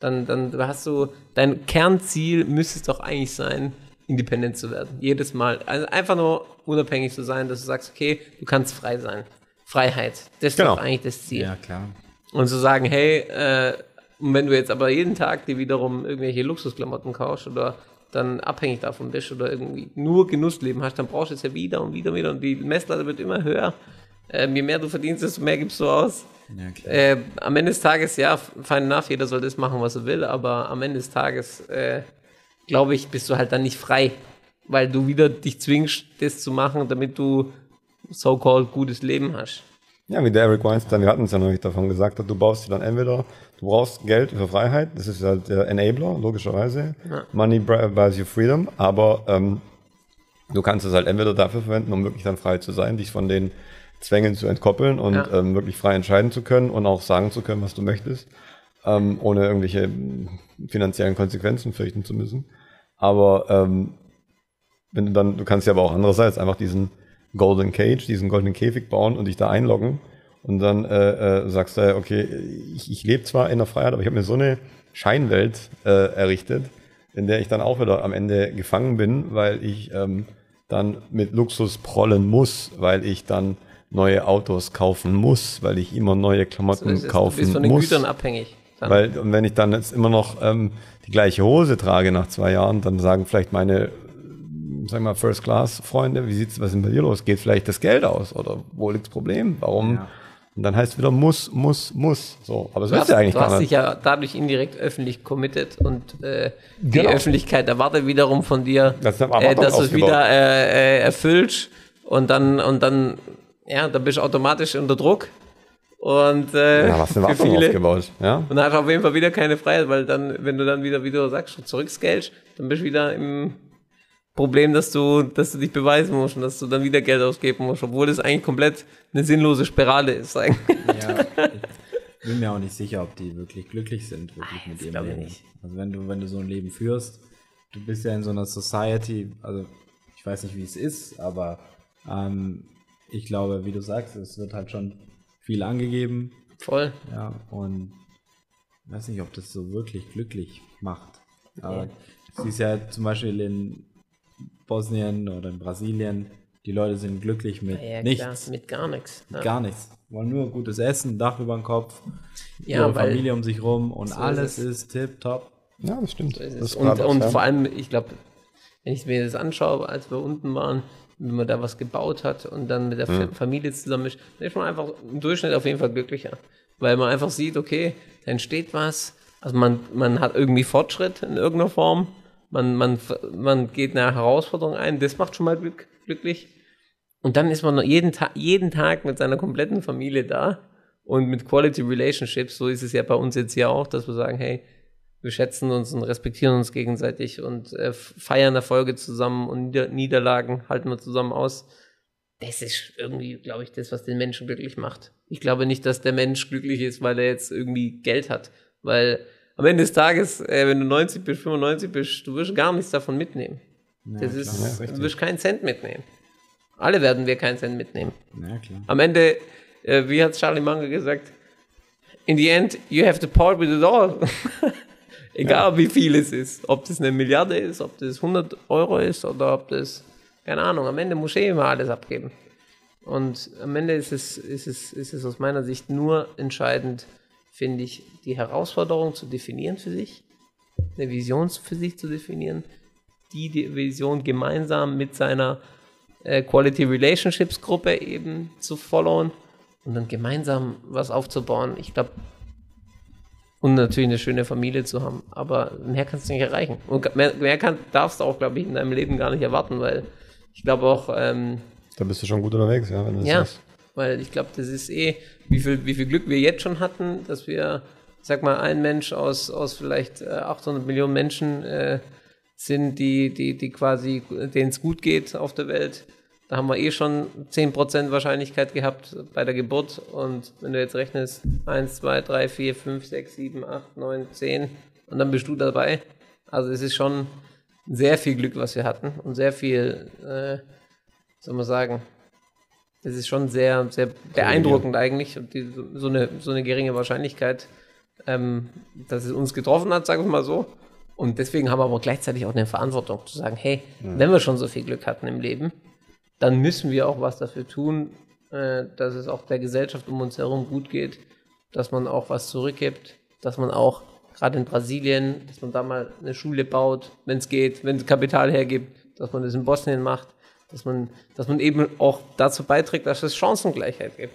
Dann, dann hast du, dein Kernziel müsste es doch eigentlich sein, independent zu werden. Jedes Mal. Also einfach nur unabhängig zu sein, dass du sagst, okay, du kannst frei sein. Freiheit. Das ist Genau. doch eigentlich das Ziel. Ja, klar. Und zu sagen, hey, äh, und wenn du jetzt aber jeden Tag dir wiederum irgendwelche Luxusklamotten kaufst oder dann abhängig davon bist oder irgendwie nur Genussleben hast, dann brauchst du es ja wieder und wieder und wieder und die Messlatte wird immer höher. Ähm, je mehr du verdienst, desto mehr gibst du aus. Ja. Äh, am Ende des Tages, ja, fein enough, jeder soll das machen, was er will, aber am Ende des Tages, äh, glaube ich, bist du halt dann nicht frei, weil du wieder dich zwingst, das zu machen, damit du so-called gutes Leben hast. ja, wie der Eric Weinstein, wir hatten es ja noch nicht davon gesagt, hat, du baust dir dann entweder, du brauchst Geld für Freiheit, das ist halt der Enabler, logischerweise. Money bri- buys you freedom, aber ähm, du kannst es halt entweder dafür verwenden, um wirklich dann frei zu sein, dich von den Zwängen zu entkoppeln und Ja. ähm, wirklich frei entscheiden zu können und auch sagen zu können, was du möchtest, ähm, ohne irgendwelche finanziellen Konsequenzen fürchten zu müssen. Aber ähm, wenn du dann, du kannst ja aber auch andererseits einfach diesen Golden Cage, diesen goldenen Käfig bauen und dich da einloggen und dann äh, äh, sagst du, okay, ich, ich lebe zwar in der Freiheit, aber ich habe mir so eine Scheinwelt äh, errichtet, in der ich dann auch wieder am Ende gefangen bin, weil ich ähm, dann mit Luxus prollen muss, weil ich dann neue Autos kaufen muss, weil ich immer neue Klamotten Das ist, du kaufen bist von den muss. Gütern abhängig. Dann. Weil, und wenn ich dann jetzt immer noch ähm, die gleiche Hose trage nach zwei Jahren, dann sagen vielleicht meine, sag mal, First-Class-Freunde, wie sieht's, was ist denn bei dir los? Geht vielleicht das Geld aus? Oder wo liegt das Problem? Warum? Ja. Und dann heißt es wieder muss, muss, muss. So, aber das Du hast, ja eigentlich du hast dich ja dadurch indirekt öffentlich committed und äh, die Genau. Öffentlichkeit erwartet wiederum von dir, Das äh, dass du es wieder äh, äh, erfüllst und dann und dann ja, dann bist du automatisch unter Druck und äh, Ja, was eine für Erwartung viele aufgebaut. Ja? und dann hast du auf jeden Fall wieder keine Freiheit, weil dann, wenn du dann wieder, wie du sagst, zurückscalst, dann bist du wieder im Problem, dass du, dass du dich beweisen musst und dass du dann wieder Geld ausgeben musst, obwohl das eigentlich komplett eine sinnlose Spirale ist. eigentlich. Ja, ich bin mir auch nicht sicher, ob die wirklich glücklich sind, wirklich mit das ihrem Leben. nicht. Also wenn du, wenn du so ein Leben führst, du bist ja in so einer Society, also ich weiß nicht, wie es ist, aber ähm, ich glaube, wie du sagst, es wird halt schon viel angegeben, Voll. ja, und ich weiß nicht, ob das so wirklich glücklich macht. Aber du siehst ja zum Beispiel in Bosnien oder in Brasilien, die Leute sind glücklich mit Ja, nichts. klar, mit gar nichts. Ja. Gar nichts. Wollen nur gutes Essen, Dach über dem Kopf, Ja, ihre Familie um sich rum und So ist alles es. ist tipptopp. ja, das stimmt. So ist Das es. ist Und, und ja. vor allem, ich glaube, wenn ich mir das anschaue, als wir unten waren, wenn man da was gebaut hat und dann mit der Mhm. Familie zusammen ist, dann ist man einfach im Durchschnitt auf jeden Fall glücklicher. Weil man einfach sieht, okay, da entsteht was, also man, man hat irgendwie Fortschritt in irgendeiner Form, man, man, man geht eine Herausforderung ein, das macht schon mal glück, glücklich. Und dann ist man noch jeden, Ta jeden Tag mit seiner kompletten Familie da und mit Quality Relationships, so ist es ja bei uns jetzt hier auch, dass wir sagen, hey, wir schätzen uns und respektieren uns gegenseitig und äh, feiern Erfolge zusammen und Nieder Niederlagen halten wir zusammen aus. Das ist irgendwie, glaube ich, das, was den Menschen glücklich macht. Ich glaube nicht, dass der Mensch glücklich ist, weil er jetzt irgendwie Geld hat. Weil am Ende des Tages, äh, wenn du 90 bist, 95 bist, du wirst gar nichts davon mitnehmen. das ist, Ja, du wirst keinen Cent mitnehmen. Alle werden wir keinen Cent mitnehmen. Ja, klar. Am Ende, äh, wie hat Charlie Munger gesagt, in the end, you have to part with it all. Egal wie viel es ist. Ob das eine Milliarde ist, ob das 100 Euro ist oder ob das, keine Ahnung, am Ende muss ich eh immer alles abgeben. Und am Ende ist es, ist es, ist es aus meiner Sicht nur entscheidend, finde ich, die Herausforderung zu definieren für sich, eine Vision für sich zu definieren, die, die Vision gemeinsam mit seiner äh, Quality Relationships Gruppe eben zu followen und dann gemeinsam was aufzubauen. Ich glaube, und natürlich eine schöne Familie zu haben, aber mehr kannst du nicht erreichen. Und mehr, mehr kann, darfst du auch, glaube ich, in deinem Leben gar nicht erwarten, weil ich glaube auch, ähm, Da bist du schon gut unterwegs, ja, wenn du das ja, sagst. weil ich glaube, das ist eh, wie viel, wie viel Glück wir jetzt schon hatten, dass wir, sag mal, ein Mensch aus, aus vielleicht äh, 800 Millionen Menschen äh, sind, die, die, die quasi, denen es gut geht auf der Welt. Da haben wir eh schon 10% Wahrscheinlichkeit gehabt bei der Geburt. Und wenn du jetzt rechnest, 1, 2, 3, 4, 5, 6, 7, 8, 9, 10 und dann bist du dabei. Also es ist schon sehr viel Glück, was wir hatten und sehr viel, äh, soll man sagen, das ist schon sehr, sehr beeindruckend eigentlich. Und die, so, eine, so eine geringe Wahrscheinlichkeit, ähm, dass es uns getroffen hat, sagen wir mal so. Und deswegen haben wir aber gleichzeitig auch eine Verantwortung zu sagen, hey, wenn wir schon so viel Glück hatten im Leben, dann müssen wir auch was dafür tun, äh, dass es auch der Gesellschaft um uns herum gut geht, dass man auch was zurückgibt, dass man auch gerade in Brasilien, dass man da mal eine Schule baut, wenn es geht, wenn es Kapital hergibt, dass man das in Bosnien macht, dass man, dass man eben auch dazu beiträgt, dass es Chancengleichheit gibt.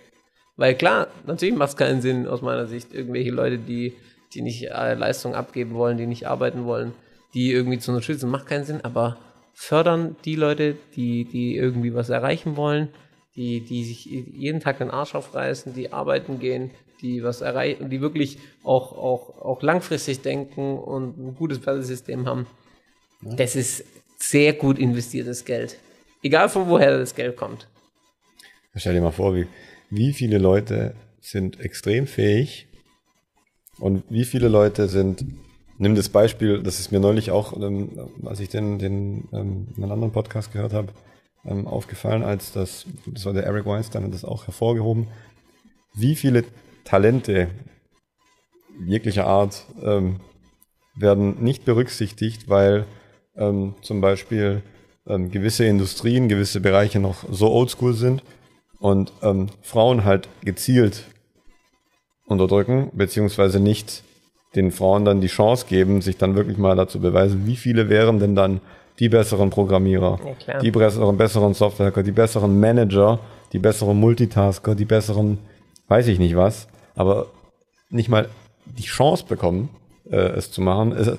Weil klar, natürlich macht es keinen Sinn aus meiner Sicht, irgendwelche Leute, die, die nicht äh, Leistung abgeben wollen, die nicht arbeiten wollen, die irgendwie zu unterstützen, macht keinen Sinn, aber fördern die Leute, die, die irgendwie was erreichen wollen, die, die sich jeden Tag den Arsch aufreißen, die arbeiten gehen, die was erreichen, die wirklich auch, auch, auch langfristig denken und ein gutes Wertesystem haben. Das ist sehr gut investiertes Geld. Egal von woher das Geld kommt. Stell dir mal vor, wie, wie viele Leute sind extrem fähig und wie viele Leute sind, nimm das Beispiel, das ist mir neulich auch, ähm, als ich den, den ähm, einen anderen Podcast gehört habe, ähm, aufgefallen, als das, das war der Eric Weinstein, hat das auch hervorgehoben, wie viele Talente jeglicher Art ähm, werden nicht berücksichtigt, weil ähm, zum Beispiel ähm, gewisse Industrien, gewisse Bereiche noch so oldschool sind und ähm, Frauen halt gezielt unterdrücken, beziehungsweise nicht den Frauen dann die Chance geben, sich dann wirklich mal dazu beweisen, wie viele wären denn dann die besseren Programmierer, Ja, die besseren, besseren Softwarehacker, die besseren Manager, die besseren Multitasker, die besseren, weiß ich nicht was, aber nicht mal die Chance bekommen, äh, es zu machen. Es,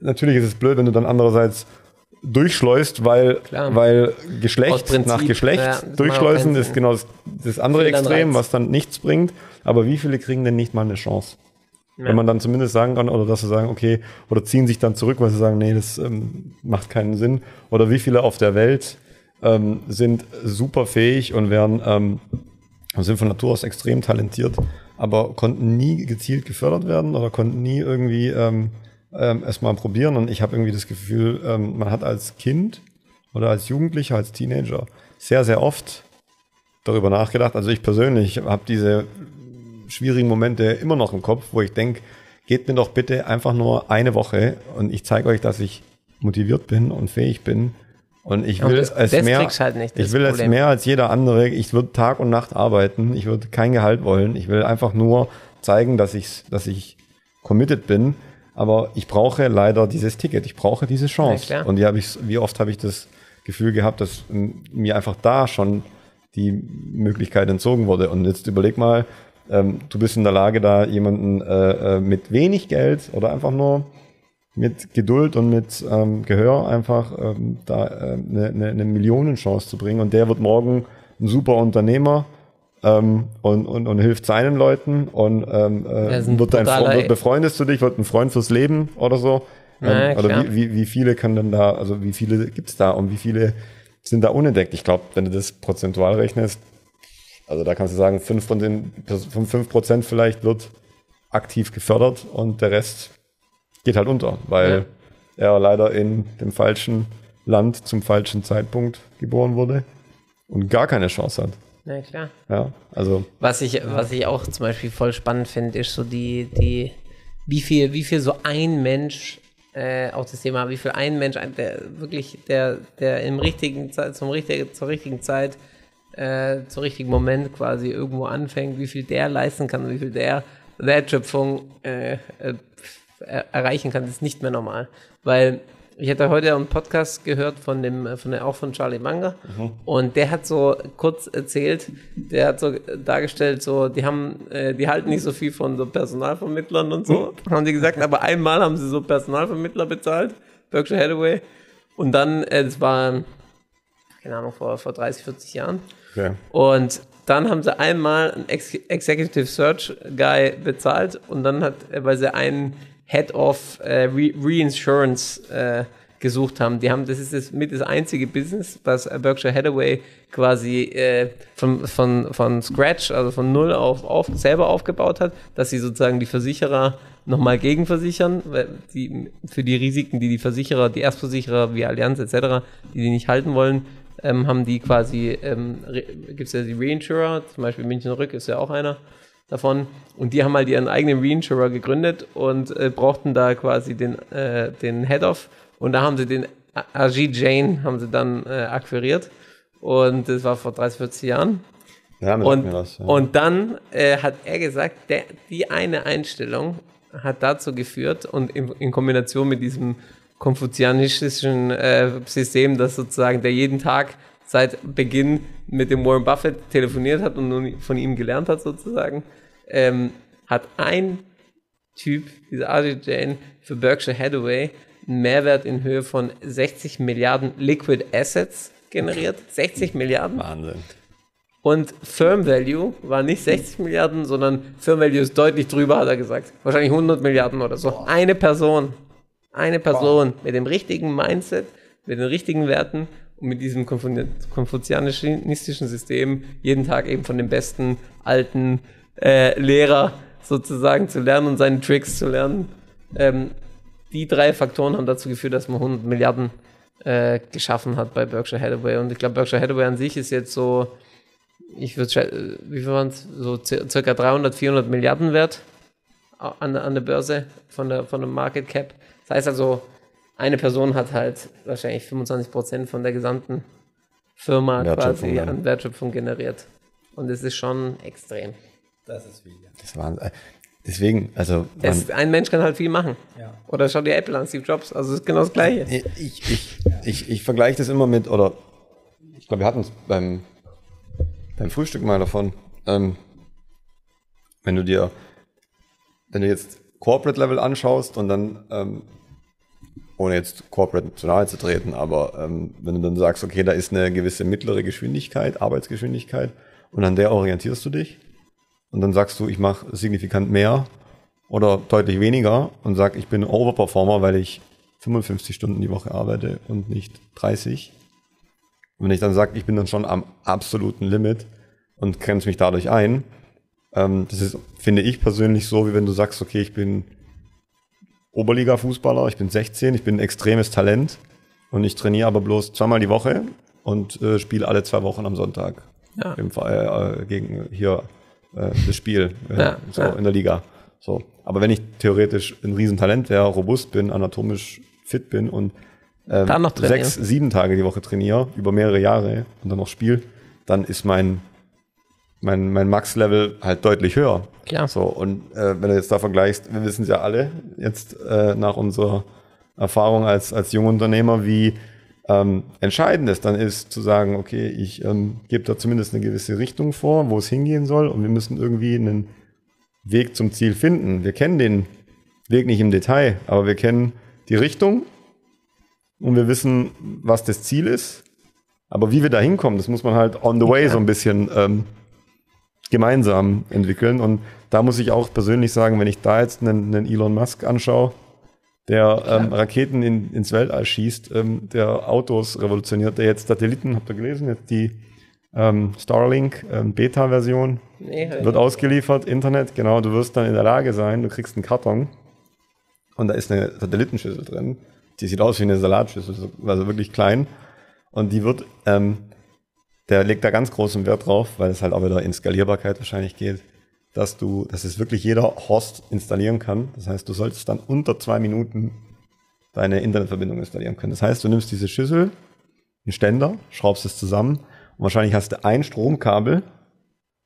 natürlich ist es blöd, wenn du dann andererseits durchschleust, weil, Klar. weil Geschlecht Prinzip, nach Geschlecht ja, durchschleusen ist genau das, das andere Extrem, was dann nichts bringt. Aber wie viele kriegen denn nicht mal eine Chance? Wenn man dann zumindest sagen kann, oder dass sie sagen, okay, oder ziehen sich dann zurück, weil sie sagen, nee, das ähm, macht keinen Sinn. Oder wie viele auf der Welt ähm, sind super fähig und werden, ähm, sind von Natur aus extrem talentiert, aber konnten nie gezielt gefördert werden oder konnten nie irgendwie ähm, ähm, erstmal probieren. Und ich habe irgendwie das Gefühl, ähm, man hat als Kind oder als Jugendlicher, als Teenager sehr, sehr oft darüber nachgedacht. Also ich persönlich habe diese schwierigen Momente immer noch im Kopf, wo ich denke, gebt mir doch bitte einfach nur eine Woche und ich zeige euch, dass ich motiviert bin und fähig bin. Und ich will das- es das mehr, halt nicht, ich will es mehr als jeder andere. Ich würde Tag und Nacht arbeiten. Ich würde kein Gehalt wollen. Ich will einfach nur zeigen, dass ich, dass ich committed bin. Aber ich brauche leider dieses Ticket. Ich brauche diese Chance. Ja, und die habe ich, wie oft habe ich das Gefühl gehabt, dass mir einfach da schon die Möglichkeit entzogen wurde. Und jetzt überleg mal, ähm, du bist in der Lage, da jemanden äh, äh, mit wenig Geld oder einfach nur mit Geduld und mit ähm, Gehör einfach ähm, da eine äh, ne, ne, ne Millionenchance zu bringen. Und der wird morgen ein super Unternehmer ähm, und, und, und hilft seinen Leuten und ähm, äh, wird dein Freund, wird befreundest du dich, wird ein Freund fürs Leben oder so. Ja, ähm, oder wie, wie, wie viele kann denn da, also wie viele gibt's da und wie viele sind da unentdeckt? Ich glaube, wenn du das prozentual rechnest, also da kannst du sagen, fünf von den fünf Prozent vielleicht wird aktiv gefördert und der Rest geht halt unter, weil ja. er leider in dem falschen Land zum falschen Zeitpunkt geboren wurde und gar keine Chance hat. Na klar. Ja, also. Was ich, was ich auch zum Beispiel voll spannend finde, ist so die, die, wie viel, wie viel so ein Mensch, äh, auch das Thema, wie viel ein Mensch, der wirklich, der, der im richtigen Zeit, zum richtigen, zur richtigen Zeit, äh, zum richtigen Moment quasi irgendwo anfängt, wie viel der leisten kann, wie viel der Wertschöpfung äh, äh erreichen kann, ist nicht mehr normal. Weil ich hatte heute einen Podcast gehört von dem, von der, auch von Charlie Manga. Mhm. Und der hat so kurz erzählt, der hat so dargestellt, so, die haben, äh, die halten nicht so viel von so Personalvermittlern und so, mhm. haben die gesagt, aber einmal haben sie so Personalvermittler bezahlt, Berkshire Hathaway. Und dann, äh, das war, keine Ahnung, vor, vor 30, 40 Jahren. Okay. Und dann haben sie einmal einen Ex Executive Search Guy bezahlt und dann hat, weil sie einen Head of äh, Re Reinsurance äh, gesucht haben. Die haben, das ist das mit das einzige Business, was Berkshire Hathaway quasi äh, von, von, von Scratch, also von Null auf, auf selber aufgebaut hat, dass sie sozusagen die Versicherer nochmal gegenversichern, die, für die Risiken, die die Versicherer, die Erstversicherer wie Allianz etc., die die nicht halten wollen, ähm, haben die quasi, ähm, gibt es ja die Reinsurer, zum Beispiel München Rück ist ja auch einer, davon. Und die haben halt ihren eigenen Reinsurer gegründet und äh, brauchten da quasi den, äh, den Head-Off. Und da haben sie den Ajit Jain haben sie dann äh, akquiriert. Und das war vor 30, 40 Jahren. Ja, und, was, ja. und dann äh, hat er gesagt, der, die eine Einstellung hat dazu geführt und in, in Kombination mit diesem konfuzianistischen äh, System, dass sozusagen der jeden Tag seit Beginn mit dem Warren Buffett telefoniert hat und nun von ihm gelernt hat sozusagen, ähm, hat ein Typ, dieser Ajit Jain, für Berkshire Hathaway einen Mehrwert in Höhe von 60 Milliarden Liquid Assets generiert. 60 Milliarden. Wahnsinn. Und Firm Value war nicht 60 Milliarden, sondern Firm Value ist deutlich drüber, hat er gesagt. Wahrscheinlich 100 Milliarden oder so. Eine Person. Eine Person mit dem richtigen Mindset, mit den richtigen Werten und mit diesem konfuzianistischen System jeden Tag eben von den besten alten äh, Lehrer sozusagen zu lernen und seine Tricks zu lernen. Ähm, die drei Faktoren haben dazu geführt, dass man 100 Milliarden äh, geschaffen hat bei Berkshire Hathaway. Und ich glaube, Berkshire Hathaway an sich ist jetzt so, ich würde, wie viel waren es, so circa 300, 400 Milliarden wert an, an der Börse von der, von dem Market Cap. Das heißt also, eine Person hat halt wahrscheinlich 25 Prozent von der gesamten Firma quasi an Wertschöpfung generiert. Und das ist schon extrem. Das ist viel. Ja. Das war, äh, deswegen, also. Es, ein Mensch kann halt viel machen. Ja. Oder schau dir Apple an, Steve Jobs. Also es ist genau das Gleiche. Ich, ich, ich, ich, ich vergleiche das immer mit, oder ich glaube, wir hatten es beim, beim Frühstück mal davon. Ähm, wenn du dir, wenn du jetzt Corporate Level anschaust und dann ähm, ohne jetzt Corporate zu nahe zu treten, aber ähm, wenn du dann sagst, okay, da ist eine gewisse mittlere Geschwindigkeit, Arbeitsgeschwindigkeit und an der orientierst du dich und dann sagst du, ich mache signifikant mehr oder deutlich weniger und sag, ich bin Overperformer, weil ich 55 Stunden die Woche arbeite und nicht 30. Und wenn ich dann sage, ich bin dann schon am absoluten Limit und grenze mich dadurch ein, ähm, das ist, finde ich persönlich so, wie wenn du sagst, okay, ich bin Oberliga-Fußballer, ich bin 16, ich bin ein extremes Talent und ich trainiere aber bloß zweimal die Woche und äh, spiele alle zwei Wochen am Sonntag ja. im, äh, gegen hier äh, das Spiel äh, ja, so ja. in der Liga. So, aber wenn ich theoretisch ein Riesentalent wäre, robust bin, anatomisch fit bin und ähm, sechs, sieben Tage die Woche trainiere über mehrere Jahre und dann noch spiele, dann ist mein mein, mein Max-Level halt deutlich höher. Klar. So, und äh, wenn du jetzt da vergleichst, wir wissen es ja alle jetzt äh, nach unserer Erfahrung als, als Jungunternehmer, wie ähm, entscheidend ist, dann ist zu sagen, okay, ich ähm, gebe da zumindest eine gewisse Richtung vor, wo es hingehen soll und wir müssen irgendwie einen Weg zum Ziel finden. Wir kennen den Weg nicht im Detail, aber wir kennen die Richtung und wir wissen, was das Ziel ist. Aber wie wir da hinkommen, das muss man halt on the way Ja. so ein bisschen ähm, gemeinsam entwickeln. Und da muss ich auch persönlich sagen, wenn ich da jetzt einen, einen Elon Musk anschaue, der ähm, Raketen in, ins Weltall schießt, ähm, der Autos revolutioniert, der jetzt Satelliten, habt ihr gelesen, jetzt die ähm, Starlink ähm, Beta-Version Nee, wird ausgeliefert, Internet, genau, du wirst dann in der Lage sein, du kriegst einen Karton und da ist eine Satellitenschüssel drin, die sieht aus wie eine Salatschüssel, so- also wirklich klein. Und die wird, ähm, der legt da ganz großen Wert drauf, weil es halt auch wieder in Skalierbarkeit wahrscheinlich geht, dass du, dass es wirklich jeder Host installieren kann. Das heißt, du solltest dann unter zwei Minuten deine Internetverbindung installieren können. Das heißt, du nimmst diese Schüssel, einen Ständer, schraubst es zusammen und wahrscheinlich hast du ein Stromkabel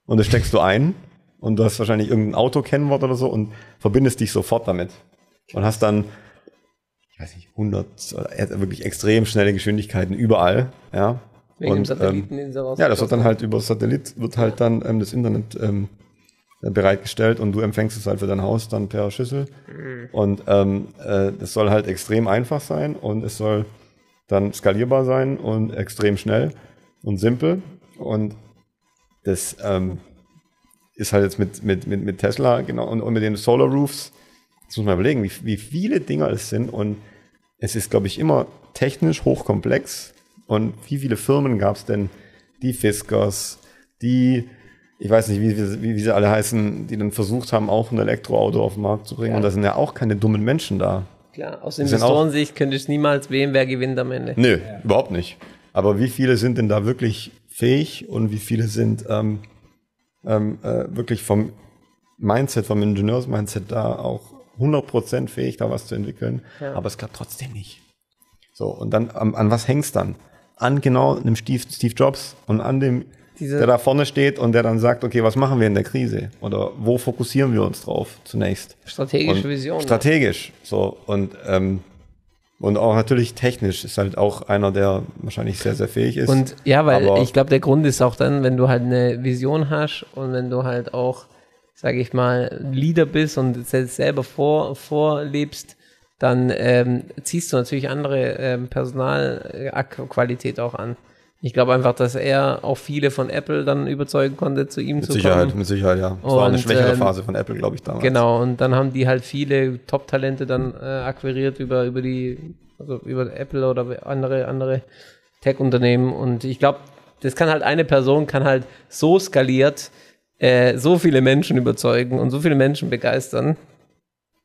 und das steckst du ein und du hast wahrscheinlich irgendein Autokennwort oder so und verbindest dich sofort damit und hast dann ich weiß nicht 100 oder eher wirklich extrem schnelle Geschwindigkeiten überall, ja. Wegen dem und, Satelliten, ähm, den sie ja, das wird dann halt über Satellit wird halt dann ähm, das Internet ähm, bereitgestellt und du empfängst es halt für dein Haus dann per Schüssel. Und ähm, äh, das soll halt extrem einfach sein und es soll dann skalierbar sein und extrem schnell und simpel. Und das ähm, ist halt jetzt mit, mit, mit, mit Tesla, genau, und, und mit den Solar Roofs, das muss man überlegen, wie, wie viele Dinger es sind. Und es ist, glaube ich, immer technisch hochkomplex. Und wie viele Firmen gab es denn? Die Fiskars, die, ich weiß nicht, wie, wie, wie sie alle heißen, die dann versucht haben, auch ein Elektroauto auf den Markt zu bringen. Ja. Und da sind ja auch keine dummen Menschen da. Klar, aus Investorensicht könnte ich niemals wählen, wer gewinnt am Ende. Nö, überhaupt nicht. Aber wie viele sind denn da wirklich fähig und wie viele sind ähm, ähm, äh, wirklich vom Mindset, vom Ingenieurs-Mindset da auch 100% fähig, da was zu entwickeln? Ja. Aber es klappt trotzdem nicht. So, und dann, an, an was hängst dann? An genau einem Steve, Steve Jobs und an dem, Diese- der da vorne steht und der dann sagt, okay, was machen wir in der Krise? Oder wo fokussieren wir uns drauf zunächst? Strategische Und Vision. Strategisch. So, und, ähm, und auch natürlich technisch ist halt auch einer, der wahrscheinlich sehr, sehr fähig ist. Und ja, weil Aber- ich glaube, der Grund ist auch dann, wenn du halt eine Vision hast und wenn du halt auch, sage ich mal, Leader bist und selbst selber vor, vorlebst, dann ähm, ziehst du natürlich andere ähm, Personalqualität auch an. Ich glaube einfach, dass er auch viele von Apple dann überzeugen konnte, zu ihm mit zu Sicherheit, kommen. mit Sicherheit, ja. Das war eine Und, schwächere ähm, Phase von Apple, glaube ich, damals. Genau, und dann haben die halt viele Top-Talente dann äh, akquiriert über, über die, also über Apple oder andere, andere Tech-Unternehmen. Und ich glaube, das kann halt eine Person kann halt so skaliert äh, so viele Menschen überzeugen und so viele Menschen begeistern.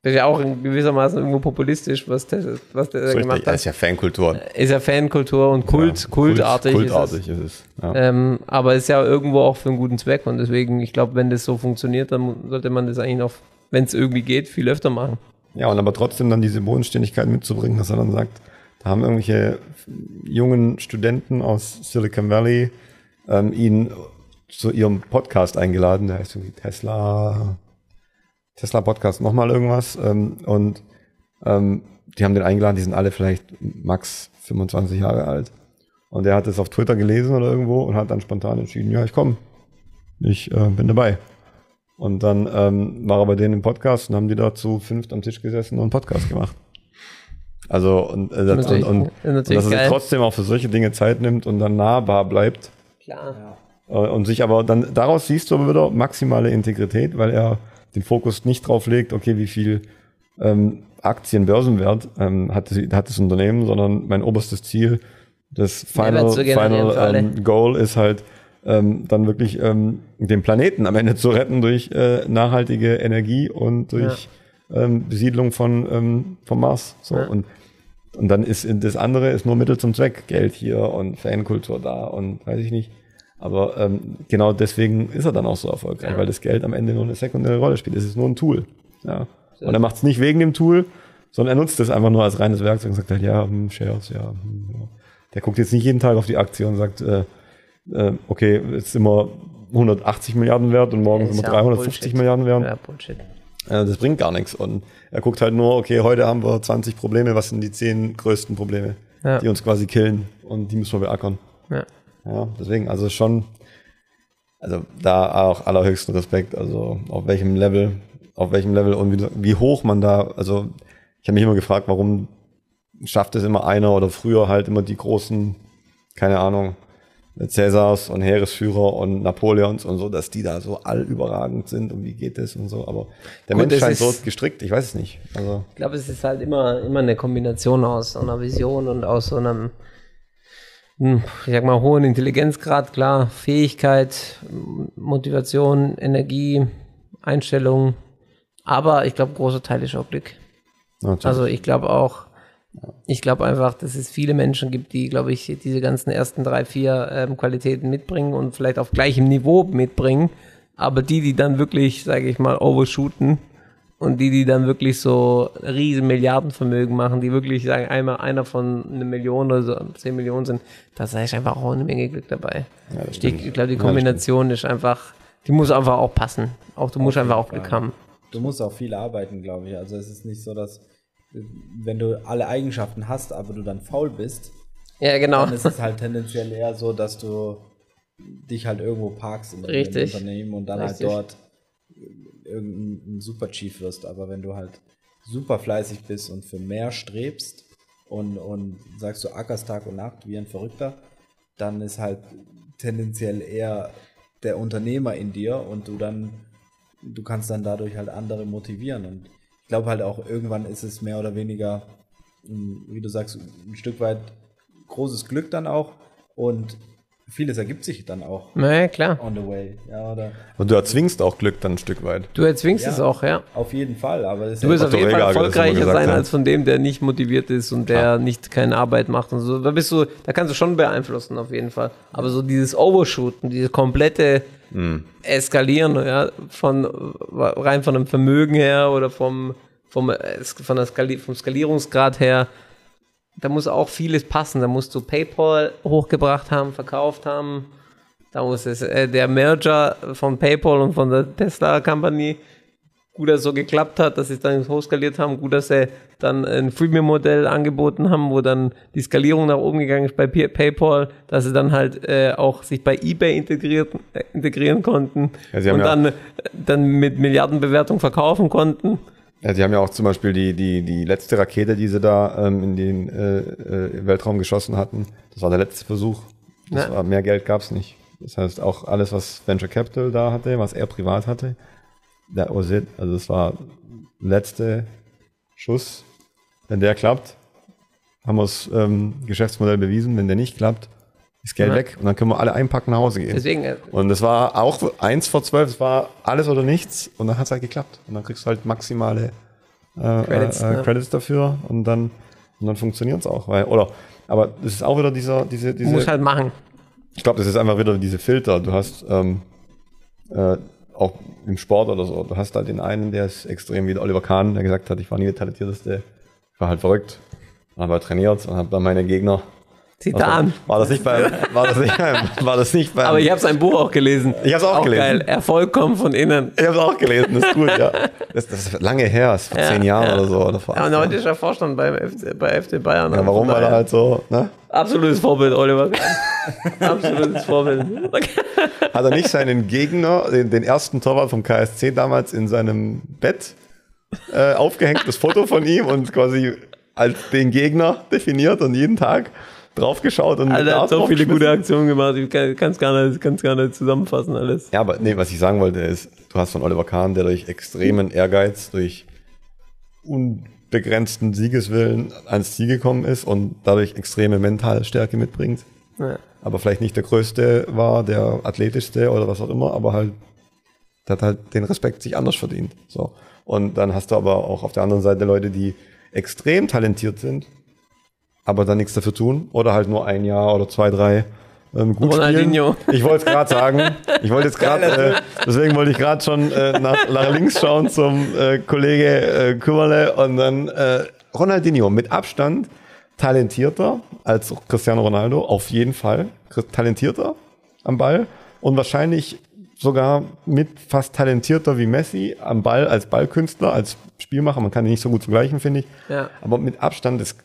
Das ist ja auch in gewissermaßen irgendwo populistisch, was der, was der So da richtig, gemacht das hat. ist ja Fankultur. Ist ja Fankultur und Kult, Ja, kultartig. Kult, ist es. kultartig ist es. Ja. Ähm, aber ist ja irgendwo auch für einen guten Zweck und deswegen, ich glaube, wenn das so funktioniert, dann sollte man das eigentlich noch, wenn es irgendwie geht, viel öfter machen. Ja, und aber trotzdem dann diese Bodenständigkeit mitzubringen, dass er dann sagt, da haben irgendwelche jungen Studenten aus Silicon Valley ähm, ihn zu ihrem Podcast eingeladen, der heißt irgendwie Tesla, Tesla Podcast, nochmal irgendwas. Ähm, und ähm, die haben den eingeladen, die sind alle vielleicht max 25 Jahre alt. Und der hat es auf Twitter gelesen oder irgendwo und hat dann spontan entschieden, ja, ich komme. Ich äh, bin dabei. Und dann ähm, war er bei denen im Podcast und haben die da zu fünft am Tisch gesessen und einen Podcast gemacht. Also und, äh, das, und, Natürlich- und, und dass er sich trotzdem auch für solche Dinge Zeit nimmt und dann nahbar bleibt Klar. äh, und sich aber dann daraus siehst du aber wieder maximale Integrität, weil er den Fokus nicht drauf legt, okay, wie viel ähm, Aktien Börsenwert ähm, hat, sie- hat das Unternehmen, sondern mein oberstes Ziel, das Final, Final ähm, Goal ist halt ähm, dann wirklich ähm, den Planeten am Ende zu retten durch äh, nachhaltige Energie und durch ähm, Besiedlung von ähm, vom Mars. So Ja. und und dann ist das andere ist nur Mittel zum Zweck, Geld hier und Fankultur da und weiß ich nicht. Aber ähm, genau deswegen ist er dann auch so erfolgreich, Ja. weil das Geld am Ende nur eine sekundäre Rolle spielt. Es ist nur ein Tool. Ja. Und er macht es nicht wegen dem Tool, sondern er nutzt es einfach nur als reines Werkzeug und sagt halt, ja, hm, Shares, ja, hm, ja. Der guckt jetzt nicht jeden Tag auf die Aktie und sagt, äh, äh, okay, jetzt sind wir 180 Milliarden wert und morgen Ist sind wir ja auch 350 Bullshit. Milliarden wert. Ja, Bullshit. Äh, das bringt gar nichts. Und er guckt halt nur, okay, heute haben wir 20 Probleme, was sind die 10 größten Probleme? Ja. die uns quasi killen und die müssen wir beackern. Ja. Ja, deswegen, also schon, also da auch allerhöchsten Respekt, also auf welchem Level, auf welchem Level und wie, wie hoch man da, also ich habe mich immer gefragt, warum schafft es immer einer oder früher halt immer die großen, keine Ahnung, Cäsars und Heeresführer und Napoleons und so, dass die da so allüberragend sind und wie geht das und so, aber der Gut, Mensch es scheint ist- so gestrickt, ich weiß es nicht. Also, Ich glaube, es ist halt immer, immer eine Kombination aus so einer Vision und aus so einem, ich sag mal, hohen Intelligenzgrad, klar, Fähigkeit, Motivation, Energie, Einstellung. Aber ich glaube, großer Teil ist auch Glück. natürlich. Also ich glaube auch, ich glaube einfach, dass es viele Menschen gibt, die, glaube ich, diese ganzen ersten drei, vier ähm, Qualitäten mitbringen und vielleicht auf gleichem Niveau mitbringen. Aber die, die dann wirklich, sage ich mal, overshooten und die, die dann wirklich so riesen Milliardenvermögen machen, die wirklich sagen, einmal einer von einer Million oder so, zehn Millionen sind, da ist einfach auch eine Menge Glück dabei. Ja, ich ich glaube, die Ja, Kombination ist einfach, die muss einfach auch passen. Auch du musst einfach auch Glück haben. Du musst auch viel arbeiten, glaube ich. Also es ist nicht so, dass wenn du alle Eigenschaften hast, aber du dann faul bist, Ja, genau. dann ist es halt tendenziell eher so, dass du dich halt irgendwo parkst in Richtig. Unternehmen und dann Richtig. halt dort irgendein Super Chief wirst. Aber wenn du halt super fleißig bist und für mehr strebst und, und sagst du ackerst Tag und Nacht wie ein Verrückter, dann ist halt tendenziell eher der Unternehmer in dir und du dann, du kannst dann dadurch halt andere motivieren. Und ich glaube halt auch, irgendwann ist es mehr oder weniger, mh, wie du sagst, ein Stück weit großes Glück dann auch und vieles ergibt sich dann auch Na klar. on the way. Ja, oder und du erzwingst auch Glück dann ein Stück weit. Du erzwingst Ja. es auch, ja. auf jeden Fall, aber es ist Du wirst ja, auf jeden Fall erfolgreicher sein ja. als von dem, der nicht motiviert ist und der nicht keine Arbeit macht und so. Da bist du, da kannst du schon beeinflussen auf jeden Fall. Aber so dieses Overshooten, dieses komplette Eskalieren, ja, von rein von dem Vermögen her oder vom vom, von der Skali vom Skalierungsgrad her, da muss auch vieles passen. Da musst du PayPal hochgebracht haben, verkauft haben. Da muss es äh, der Merger von PayPal und von der Tesla Company gut, dass so geklappt hat, dass sie es dann hochskaliert haben, gut, dass sie dann ein Freemium-Modell angeboten haben, wo dann die Skalierung nach oben gegangen ist bei Pay- PayPal, dass sie dann halt äh, auch sich bei eBay integriert, äh, integrieren konnten Ja, und ja- dann, äh, dann mit Milliardenbewertung verkaufen konnten. Ja, sie haben ja auch zum Beispiel die, die, die letzte Rakete, die sie da ähm, in den äh, äh, Weltraum geschossen hatten. Das war der letzte Versuch. Das Ja. war, mehr Geld gab's nicht. Das heißt, auch alles, was Venture Capital da hatte, was er privat hatte, der was it. Also das war letzte Schuss. Wenn der klappt, haben wir das ähm, Geschäftsmodell bewiesen. Wenn der nicht klappt, ist Geld Ja. weg und dann können wir alle einpacken nach Hause gehen. Deswegen, äh, Und es war auch eins vor zwölf, es war alles oder nichts und dann hat es halt geklappt. Und dann kriegst du halt maximale äh, Credits, äh, äh, ja. Credits dafür und dann, und dann funktioniert es auch. Weil, oder, aber es ist auch wieder dieser, diese, muss diese, halt machen. ich glaube, das ist einfach wieder diese Filter. Du hast ähm, äh, auch im Sport oder so, du hast halt den einen, der ist extrem wie der Oliver Kahn, der gesagt hat, ich war nie der talentierteste, ich war halt verrückt, habe trainiert und habe dann meine Gegner Titan. war das nicht bei, war das nicht, war das nicht bei, Aber ich habe sein Buch auch gelesen. Ich hab's auch gelesen. Geil. Erfolg kommt von innen. Ich habe es auch gelesen, das ist gut, ja. Das, das ist lange her, das ist vor Ja, zehn Jahren ja. oder so. Oder vor Ja, und heute ist er Vorstand beim FC, bei FC Bayern. ja, warum? Weil er halt so, ne? Absolutes Vorbild, Oliver. Absolutes Vorbild. Hat er nicht seinen Gegner, den, den ersten Torwart vom KSC damals in seinem Bett äh, aufgehängt, das Foto von ihm und quasi als den Gegner definiert und jeden Tag draufgeschaut und Alter, er hat so viele gute? Aktionen gemacht. Ich kann es gar, nicht- kann's gar nicht zusammenfassen, alles. Ja, aber nee, was ich sagen wollte ist, du hast von Oliver Kahn, der durch extremen Ehrgeiz, durch unbegrenzten Siegeswillen ans Ziel gekommen ist und dadurch extreme mentale Stärke mitbringt. Ja. aber vielleicht nicht der größte war, der athletischste oder was auch immer, aber halt, der hat halt den Respekt sich anders verdient. So. Und dann hast du aber auch auf der anderen Seite Leute, die extrem talentiert sind, aber dann nichts dafür tun oder halt nur ein Jahr oder zwei, drei ähm, gut Ronaldinho. spielen. Ich wollte es gerade sagen. Ich wollte jetzt gerade, äh, deswegen wollte ich gerade schon äh, nach, nach links schauen zum äh, Kollege äh, Kümmerle und dann äh, Ronaldinho mit Abstand talentierter als Cristiano Ronaldo, auf jeden Fall talentierter am Ball und wahrscheinlich sogar mit fast talentierter wie Messi am Ball als Ballkünstler, als Spielmacher. Man kann ihn nicht so gut vergleichen, finde ich. Ja. Aber mit Abstand das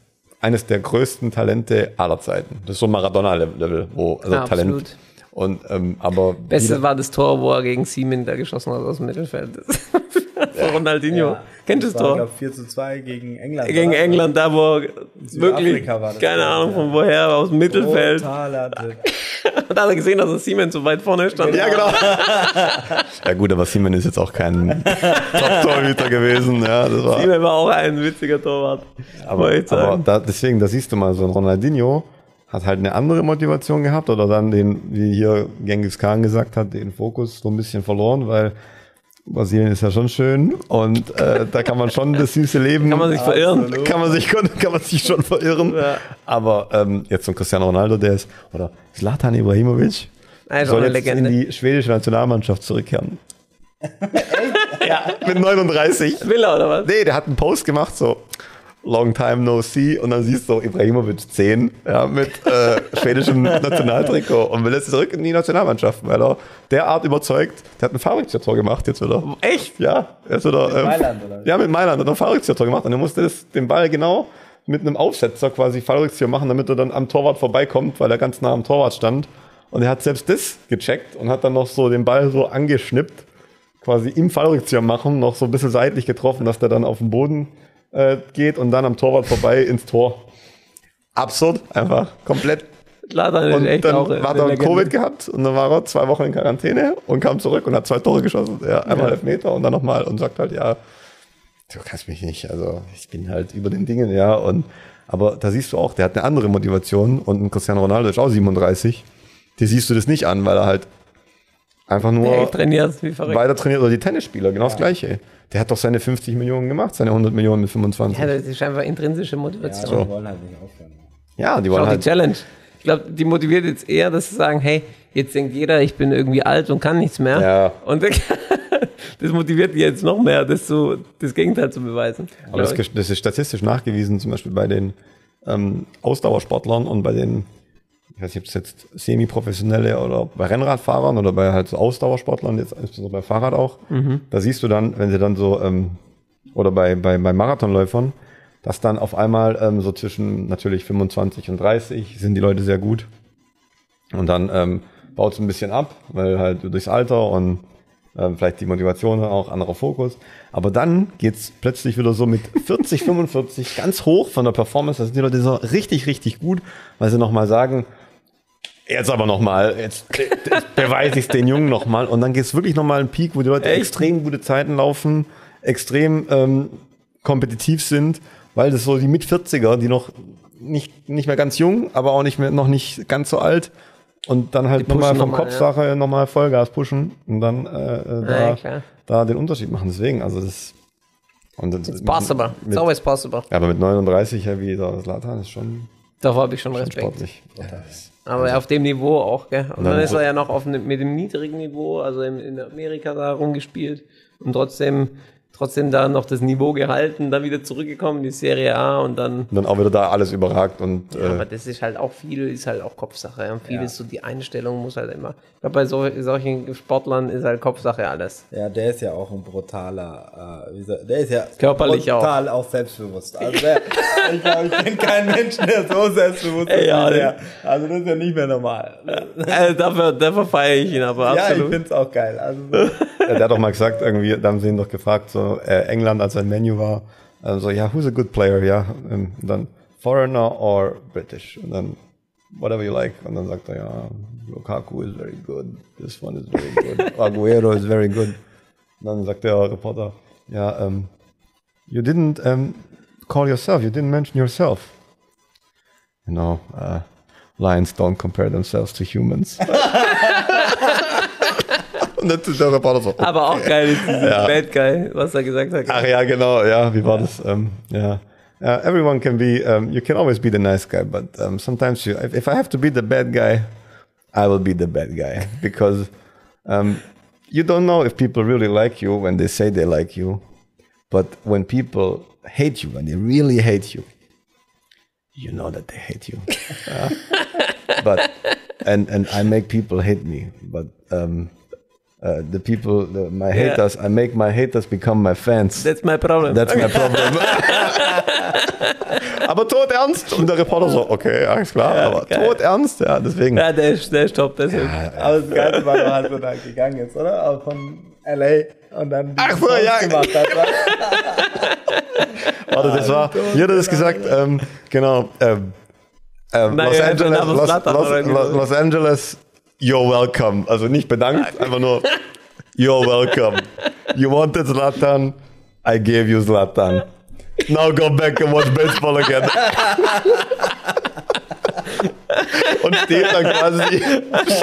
eines der größten Talente aller Zeiten. Das ist so Maradona-Level, wo also Ja, Talent. absolut. Und ähm, aber Beste war das Tor, wo er gegen Siemen da geschossen hat aus dem Mittelfeld. Von Ronaldinho. Kennst du das war, Tor? glaub, 4 zu 2 gegen England. Gegen? England, da wo wirklich, war das keine Ahnung ja. von woher, aus dem Mittelfeld. Und da hat er gesehen, dass er Siemen so weit vorne stand. Ja, genau. ja gut, aber Simon ist jetzt auch kein Top-Torhüter gewesen. Ja, das war, Siemen war auch ein witziger Torwart. aber ich aber da, deswegen, da siehst du mal, so ein Ronaldinho hat halt eine andere Motivation gehabt oder dann den, wie hier Genghis Khan gesagt hat, den Fokus so ein bisschen verloren, weil Brasilien ist ja schon schön und äh, da kann man schon das süße Leben Kann man sich verirren. kann man sich kann man sich schon verirren. Ja. Aber ähm, jetzt so ein Cristiano Ronaldo, der ist oder Zlatan Ibrahimovic Also soll jetzt Legende. in die schwedische Nationalmannschaft zurückkehren. ja, mit 39. Will er oder was? Nee, der hat einen Post gemacht, so Long time no see und dann siehst du Ibrahimovic 10 ja, mit äh, schwedischem Nationaltrikot und will jetzt zurück in die Nationalmannschaft, weil er derart überzeugt, der hat ein Fahrrückzieher-Tor gemacht jetzt wieder. Echt? Ja, ist wieder, ähm, Mailand, oder? Ja, mit Mailand hat er ein Fallrückzieher-Tor gemacht und er musste das, den Ball genau mit einem Aufsetzer quasi Fallrückzieher machen, damit er dann am Torwart vorbeikommt, weil er ganz nah am Torwart stand. Und er hat selbst das gecheckt und hat dann noch so den Ball so angeschnippt, quasi im Fallrückzieher machen, noch so ein bisschen seitlich getroffen, dass der dann auf den Boden äh, geht und dann am Torwart vorbei ins Tor. Absurd, einfach komplett Zlatan ist und echt dann auch hat er. Covid gehabt und dann war er zwei Wochen in Quarantäne und kam zurück und hat zwei Tore geschossen. Ja, einmal Ja. Elfmeter und dann nochmal und sagt halt, ja, du kannst mich nicht, also ich bin halt über den Dingen, ja. Und aber da siehst du auch, der hat eine andere Motivation und ein Cristiano Ronaldo ist auch 37. Die siehst du das nicht an, weil er halt einfach nur Der trainiert weiter trainiert oder die Tennisspieler, genau das gleiche. Der hat doch seine 50 Millionen gemacht, seine 100 Millionen mit 25. Ja, das ist einfach intrinsische Ja, Motivation. die wollen halt nicht aufhören. Ja, die Schau wollen die halt Challenge. Ich glaube, die motiviert jetzt eher, dass sie sagen, hey, jetzt denkt jeder, ich bin irgendwie alt und kann nichts mehr. Ja. Und das motiviert die jetzt noch mehr, das, zu, das Gegenteil zu beweisen. Aber das, das ist statistisch nachgewiesen, zum Beispiel bei den ähm, Ausdauersportlern und bei den, ich weiß nicht, ob es jetzt semi-professionelle oder bei Rennradfahrern oder bei halt so Ausdauersportlern, jetzt insbesondere bei Fahrrad auch, da siehst du dann, wenn sie dann so, ähm, oder bei, bei, bei Marathonläufern, dass dann auf einmal ähm, so zwischen natürlich 25 und 30 sind die Leute sehr gut. Und dann ähm, baut es ein bisschen ab, weil halt durchs Alter und ähm, vielleicht die Motivation auch, anderer Fokus. Aber dann geht's plötzlich wieder so mit 40, 45 ganz hoch von der Performance. Da sind die Leute so richtig, richtig gut, weil sie nochmal sagen, jetzt aber nochmal, jetzt, jetzt beweise ich es den Jungen nochmal. Und dann geht's wirklich nochmal einen Peak, wo die Leute Echt? extrem gute Zeiten laufen, extrem ähm, kompetitiv sind, weil das so die mit 40er, die noch nicht, nicht mehr ganz jung, aber auch nicht mehr, noch nicht ganz so alt. Und dann halt nochmal vom noch Kopfsache nochmal Vollgas pushen und dann äh, äh, da, Ja, da den Unterschied machen. Deswegen, also das. Und das It's possible. Mit, It's always possible. ja, aber mit 39 ja, wie der Zlatan ist schon, Davor habe ich schon Respekt. sportlich. Aber auf dem Niveau auch, gell? Und dann dann ist er ja noch auf mit dem niedrigen Niveau, also in, in Amerika da rumgespielt und trotzdem, trotzdem da noch das Niveau gehalten, dann wieder zurückgekommen in die Serie A und dann. Und dann auch wieder da alles überragt und Aber äh, das ist halt auch viel, ist halt auch Kopfsache. ja. Und viel ist so die Einstellung muss halt immer. Ich glaube, bei so, solchen Sportlern ist halt Kopfsache alles. Ja, der ist ja auch ein brutaler, äh, wie soll, der ist ja Körperlich brutal auch, selbstbewusst. Also der, ich glaube, ich kenne keinen Menschen, der so selbstbewusst Ey, ist ja, der. Also das ist ja nicht mehr normal. Äh, dafür, dafür feiere ich ihn aber Ja, ich absolut. finde es auch geil. Also so, ja, der hat doch mal gesagt, irgendwie, da haben sie ihn doch gefragt, so äh, England, als im Menu war, äh, so, ja, who's a good player, ja, ähm, und dann Foreigner or British, und dann whatever you like, und dann sagt er, ja, Lukaku is very good, this one is very good, Aguero is very good. Und dann sagt der Reporter, ja, um, you didn't um, call yourself, you didn't mention yourself. You know, uh, lions don't compare themselves to humans. Und dann ist der Reporter so, Aber auch geil ist dieses Bad Guy, was er gesagt hat. Ach ja, genau, ja, wie war das? Ähm, ja. Uh, everyone can be, um, you can always be the nice guy, but um, sometimes you, if, if I have to be the bad guy, I will be the bad guy because um, you don't know if people really like you when they say they like you, but when people hate you, when they really hate you, you know that they hate you. Yeah. but and and I make people hate me, but um, uh, the people, the, my Yeah. haters, I make my haters become my fans. That's my problem. That's my problem. aber tot ernst. Und der Reporter so, okay, alles klar, Ja, aber geil. tot ernst, ja, deswegen. ja, der ist, der ist top. Der ist Aber das Geilste war doch, als er da gegangen ist, oder? Aber von L.A. und dann die Ach so, Post ja. gemacht hat. wa? Warte, das war, hier hat er das gesagt, ähm, genau, ähm, ähm, Nein, Los, Angeles, Los, Los, so. Los Angeles, you're welcome. Also nicht bedankt, einfach nur, you're welcome. You wanted Zlatan, I gave you Zlatan. Now go back and watch baseball again. Und steht dann quasi,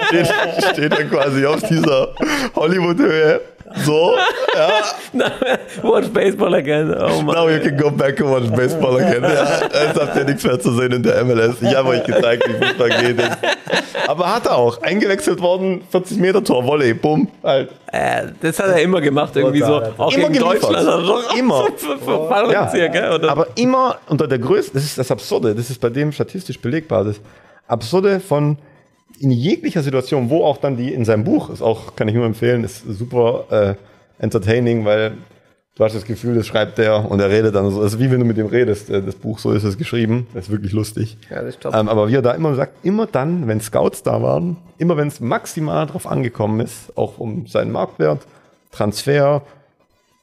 steht, steht dann quasi auf dieser Hollywood-Höhe. So, ja, Watch Baseball again. Oh. Now you can go back and watch baseball again. Ja, jetzt habt ihr nichts mehr zu sehen in der MLS. Ich habe euch gezeigt, wie Fußball geht. Aber hat er auch. Eingewechselt worden, 40 Meter Tor, Volley, bumm, halt. Äh, das hat er immer gemacht, irgendwie so. Auch Immer gegen. Deutschland. er doch Immer. Fallrückzieher, gell? Oder? Aber immer unter der Größe, das ist das Absurde, das ist bei dem statistisch belegbar, das Absurde von in jeglicher Situation, wo auch dann die in seinem Buch, ist auch, kann ich nur empfehlen, ist super äh, entertaining, weil du hast das Gefühl, das schreibt der und er redet dann so, ist wie wenn du mit ihm redest, äh, das Buch, so ist es geschrieben, das ist wirklich lustig. Ja, das ist top. Ähm, aber wie er da immer sagt, immer dann, wenn Scouts da waren, immer wenn es maximal drauf angekommen ist, auch um seinen Marktwert, Transfer,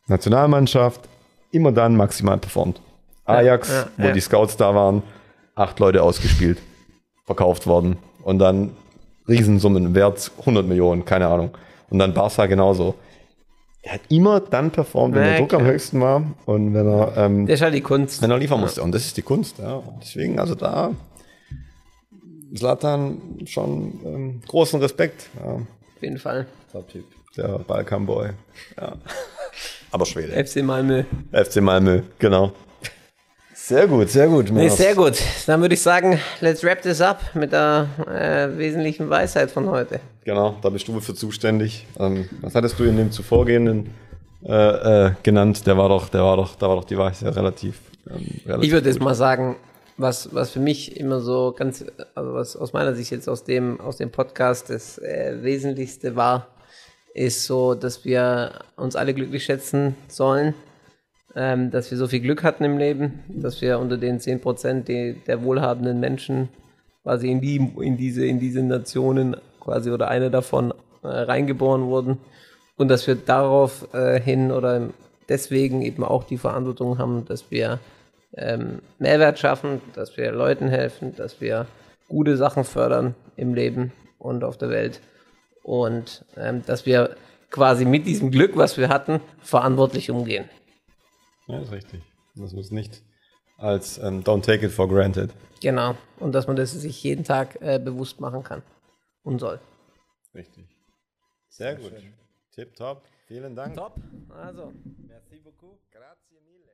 Nationalmannschaft, immer dann maximal performt. Ajax, ja, wo ja. die Scouts da waren, acht Leute ausgespielt, verkauft worden und dann Riesensummen, Wert 100 Millionen, keine Ahnung. Und dann Barca genauso. Er hat immer dann performt, wenn Na, der Druck am höchsten war und wenn er ähm, das ist halt die Kunst. wenn er liefern musste. Und das ist die Kunst. Ja. Deswegen, also da, Zlatan schon ähm, großen Respekt. Ja. Auf jeden Fall. Top-Typ. Der Balkanboy. Ja. Aber Schwede. FC Malmö. FC Malmö, genau. Sehr gut, sehr gut. Nee, sehr gut. Dann würde ich sagen, let's wrap this up mit der äh, wesentlichen Weisheit von heute. Genau, da bist du für zuständig. Ähm, was hattest du in dem zuvorgehenden äh, äh, genannt? Der war doch, der war doch, da war doch die Weisheit relativ. Ähm, relativ Ich würde jetzt mal sagen, was, was für mich immer so ganz, also was aus meiner Sicht jetzt aus dem, aus dem Podcast das äh, Wesentlichste war, ist so, dass wir uns alle glücklich schätzen sollen, ähm, dass wir so viel Glück hatten im Leben, dass wir unter den 10% die, der wohlhabenden Menschen quasi in, die, in, diese, in diese Nationen quasi oder eine davon äh, reingeboren wurden und dass wir darauf äh, hin oder deswegen eben auch die Verantwortung haben, dass wir ähm, Mehrwert schaffen, dass wir Leuten helfen, dass wir gute Sachen fördern im Leben und auf der Welt und ähm, dass wir quasi mit diesem Glück, was wir hatten, verantwortlich umgehen. Ja, ist richtig. Das muss nicht als ähm, Don't Take It for Granted. Genau. Und dass man das sich jeden Tag äh, bewusst machen kann und soll. Richtig. Sehr, Sehr gut. Schön. Tip top. Vielen Dank. Top. Also. Merci beaucoup. Grazie mille.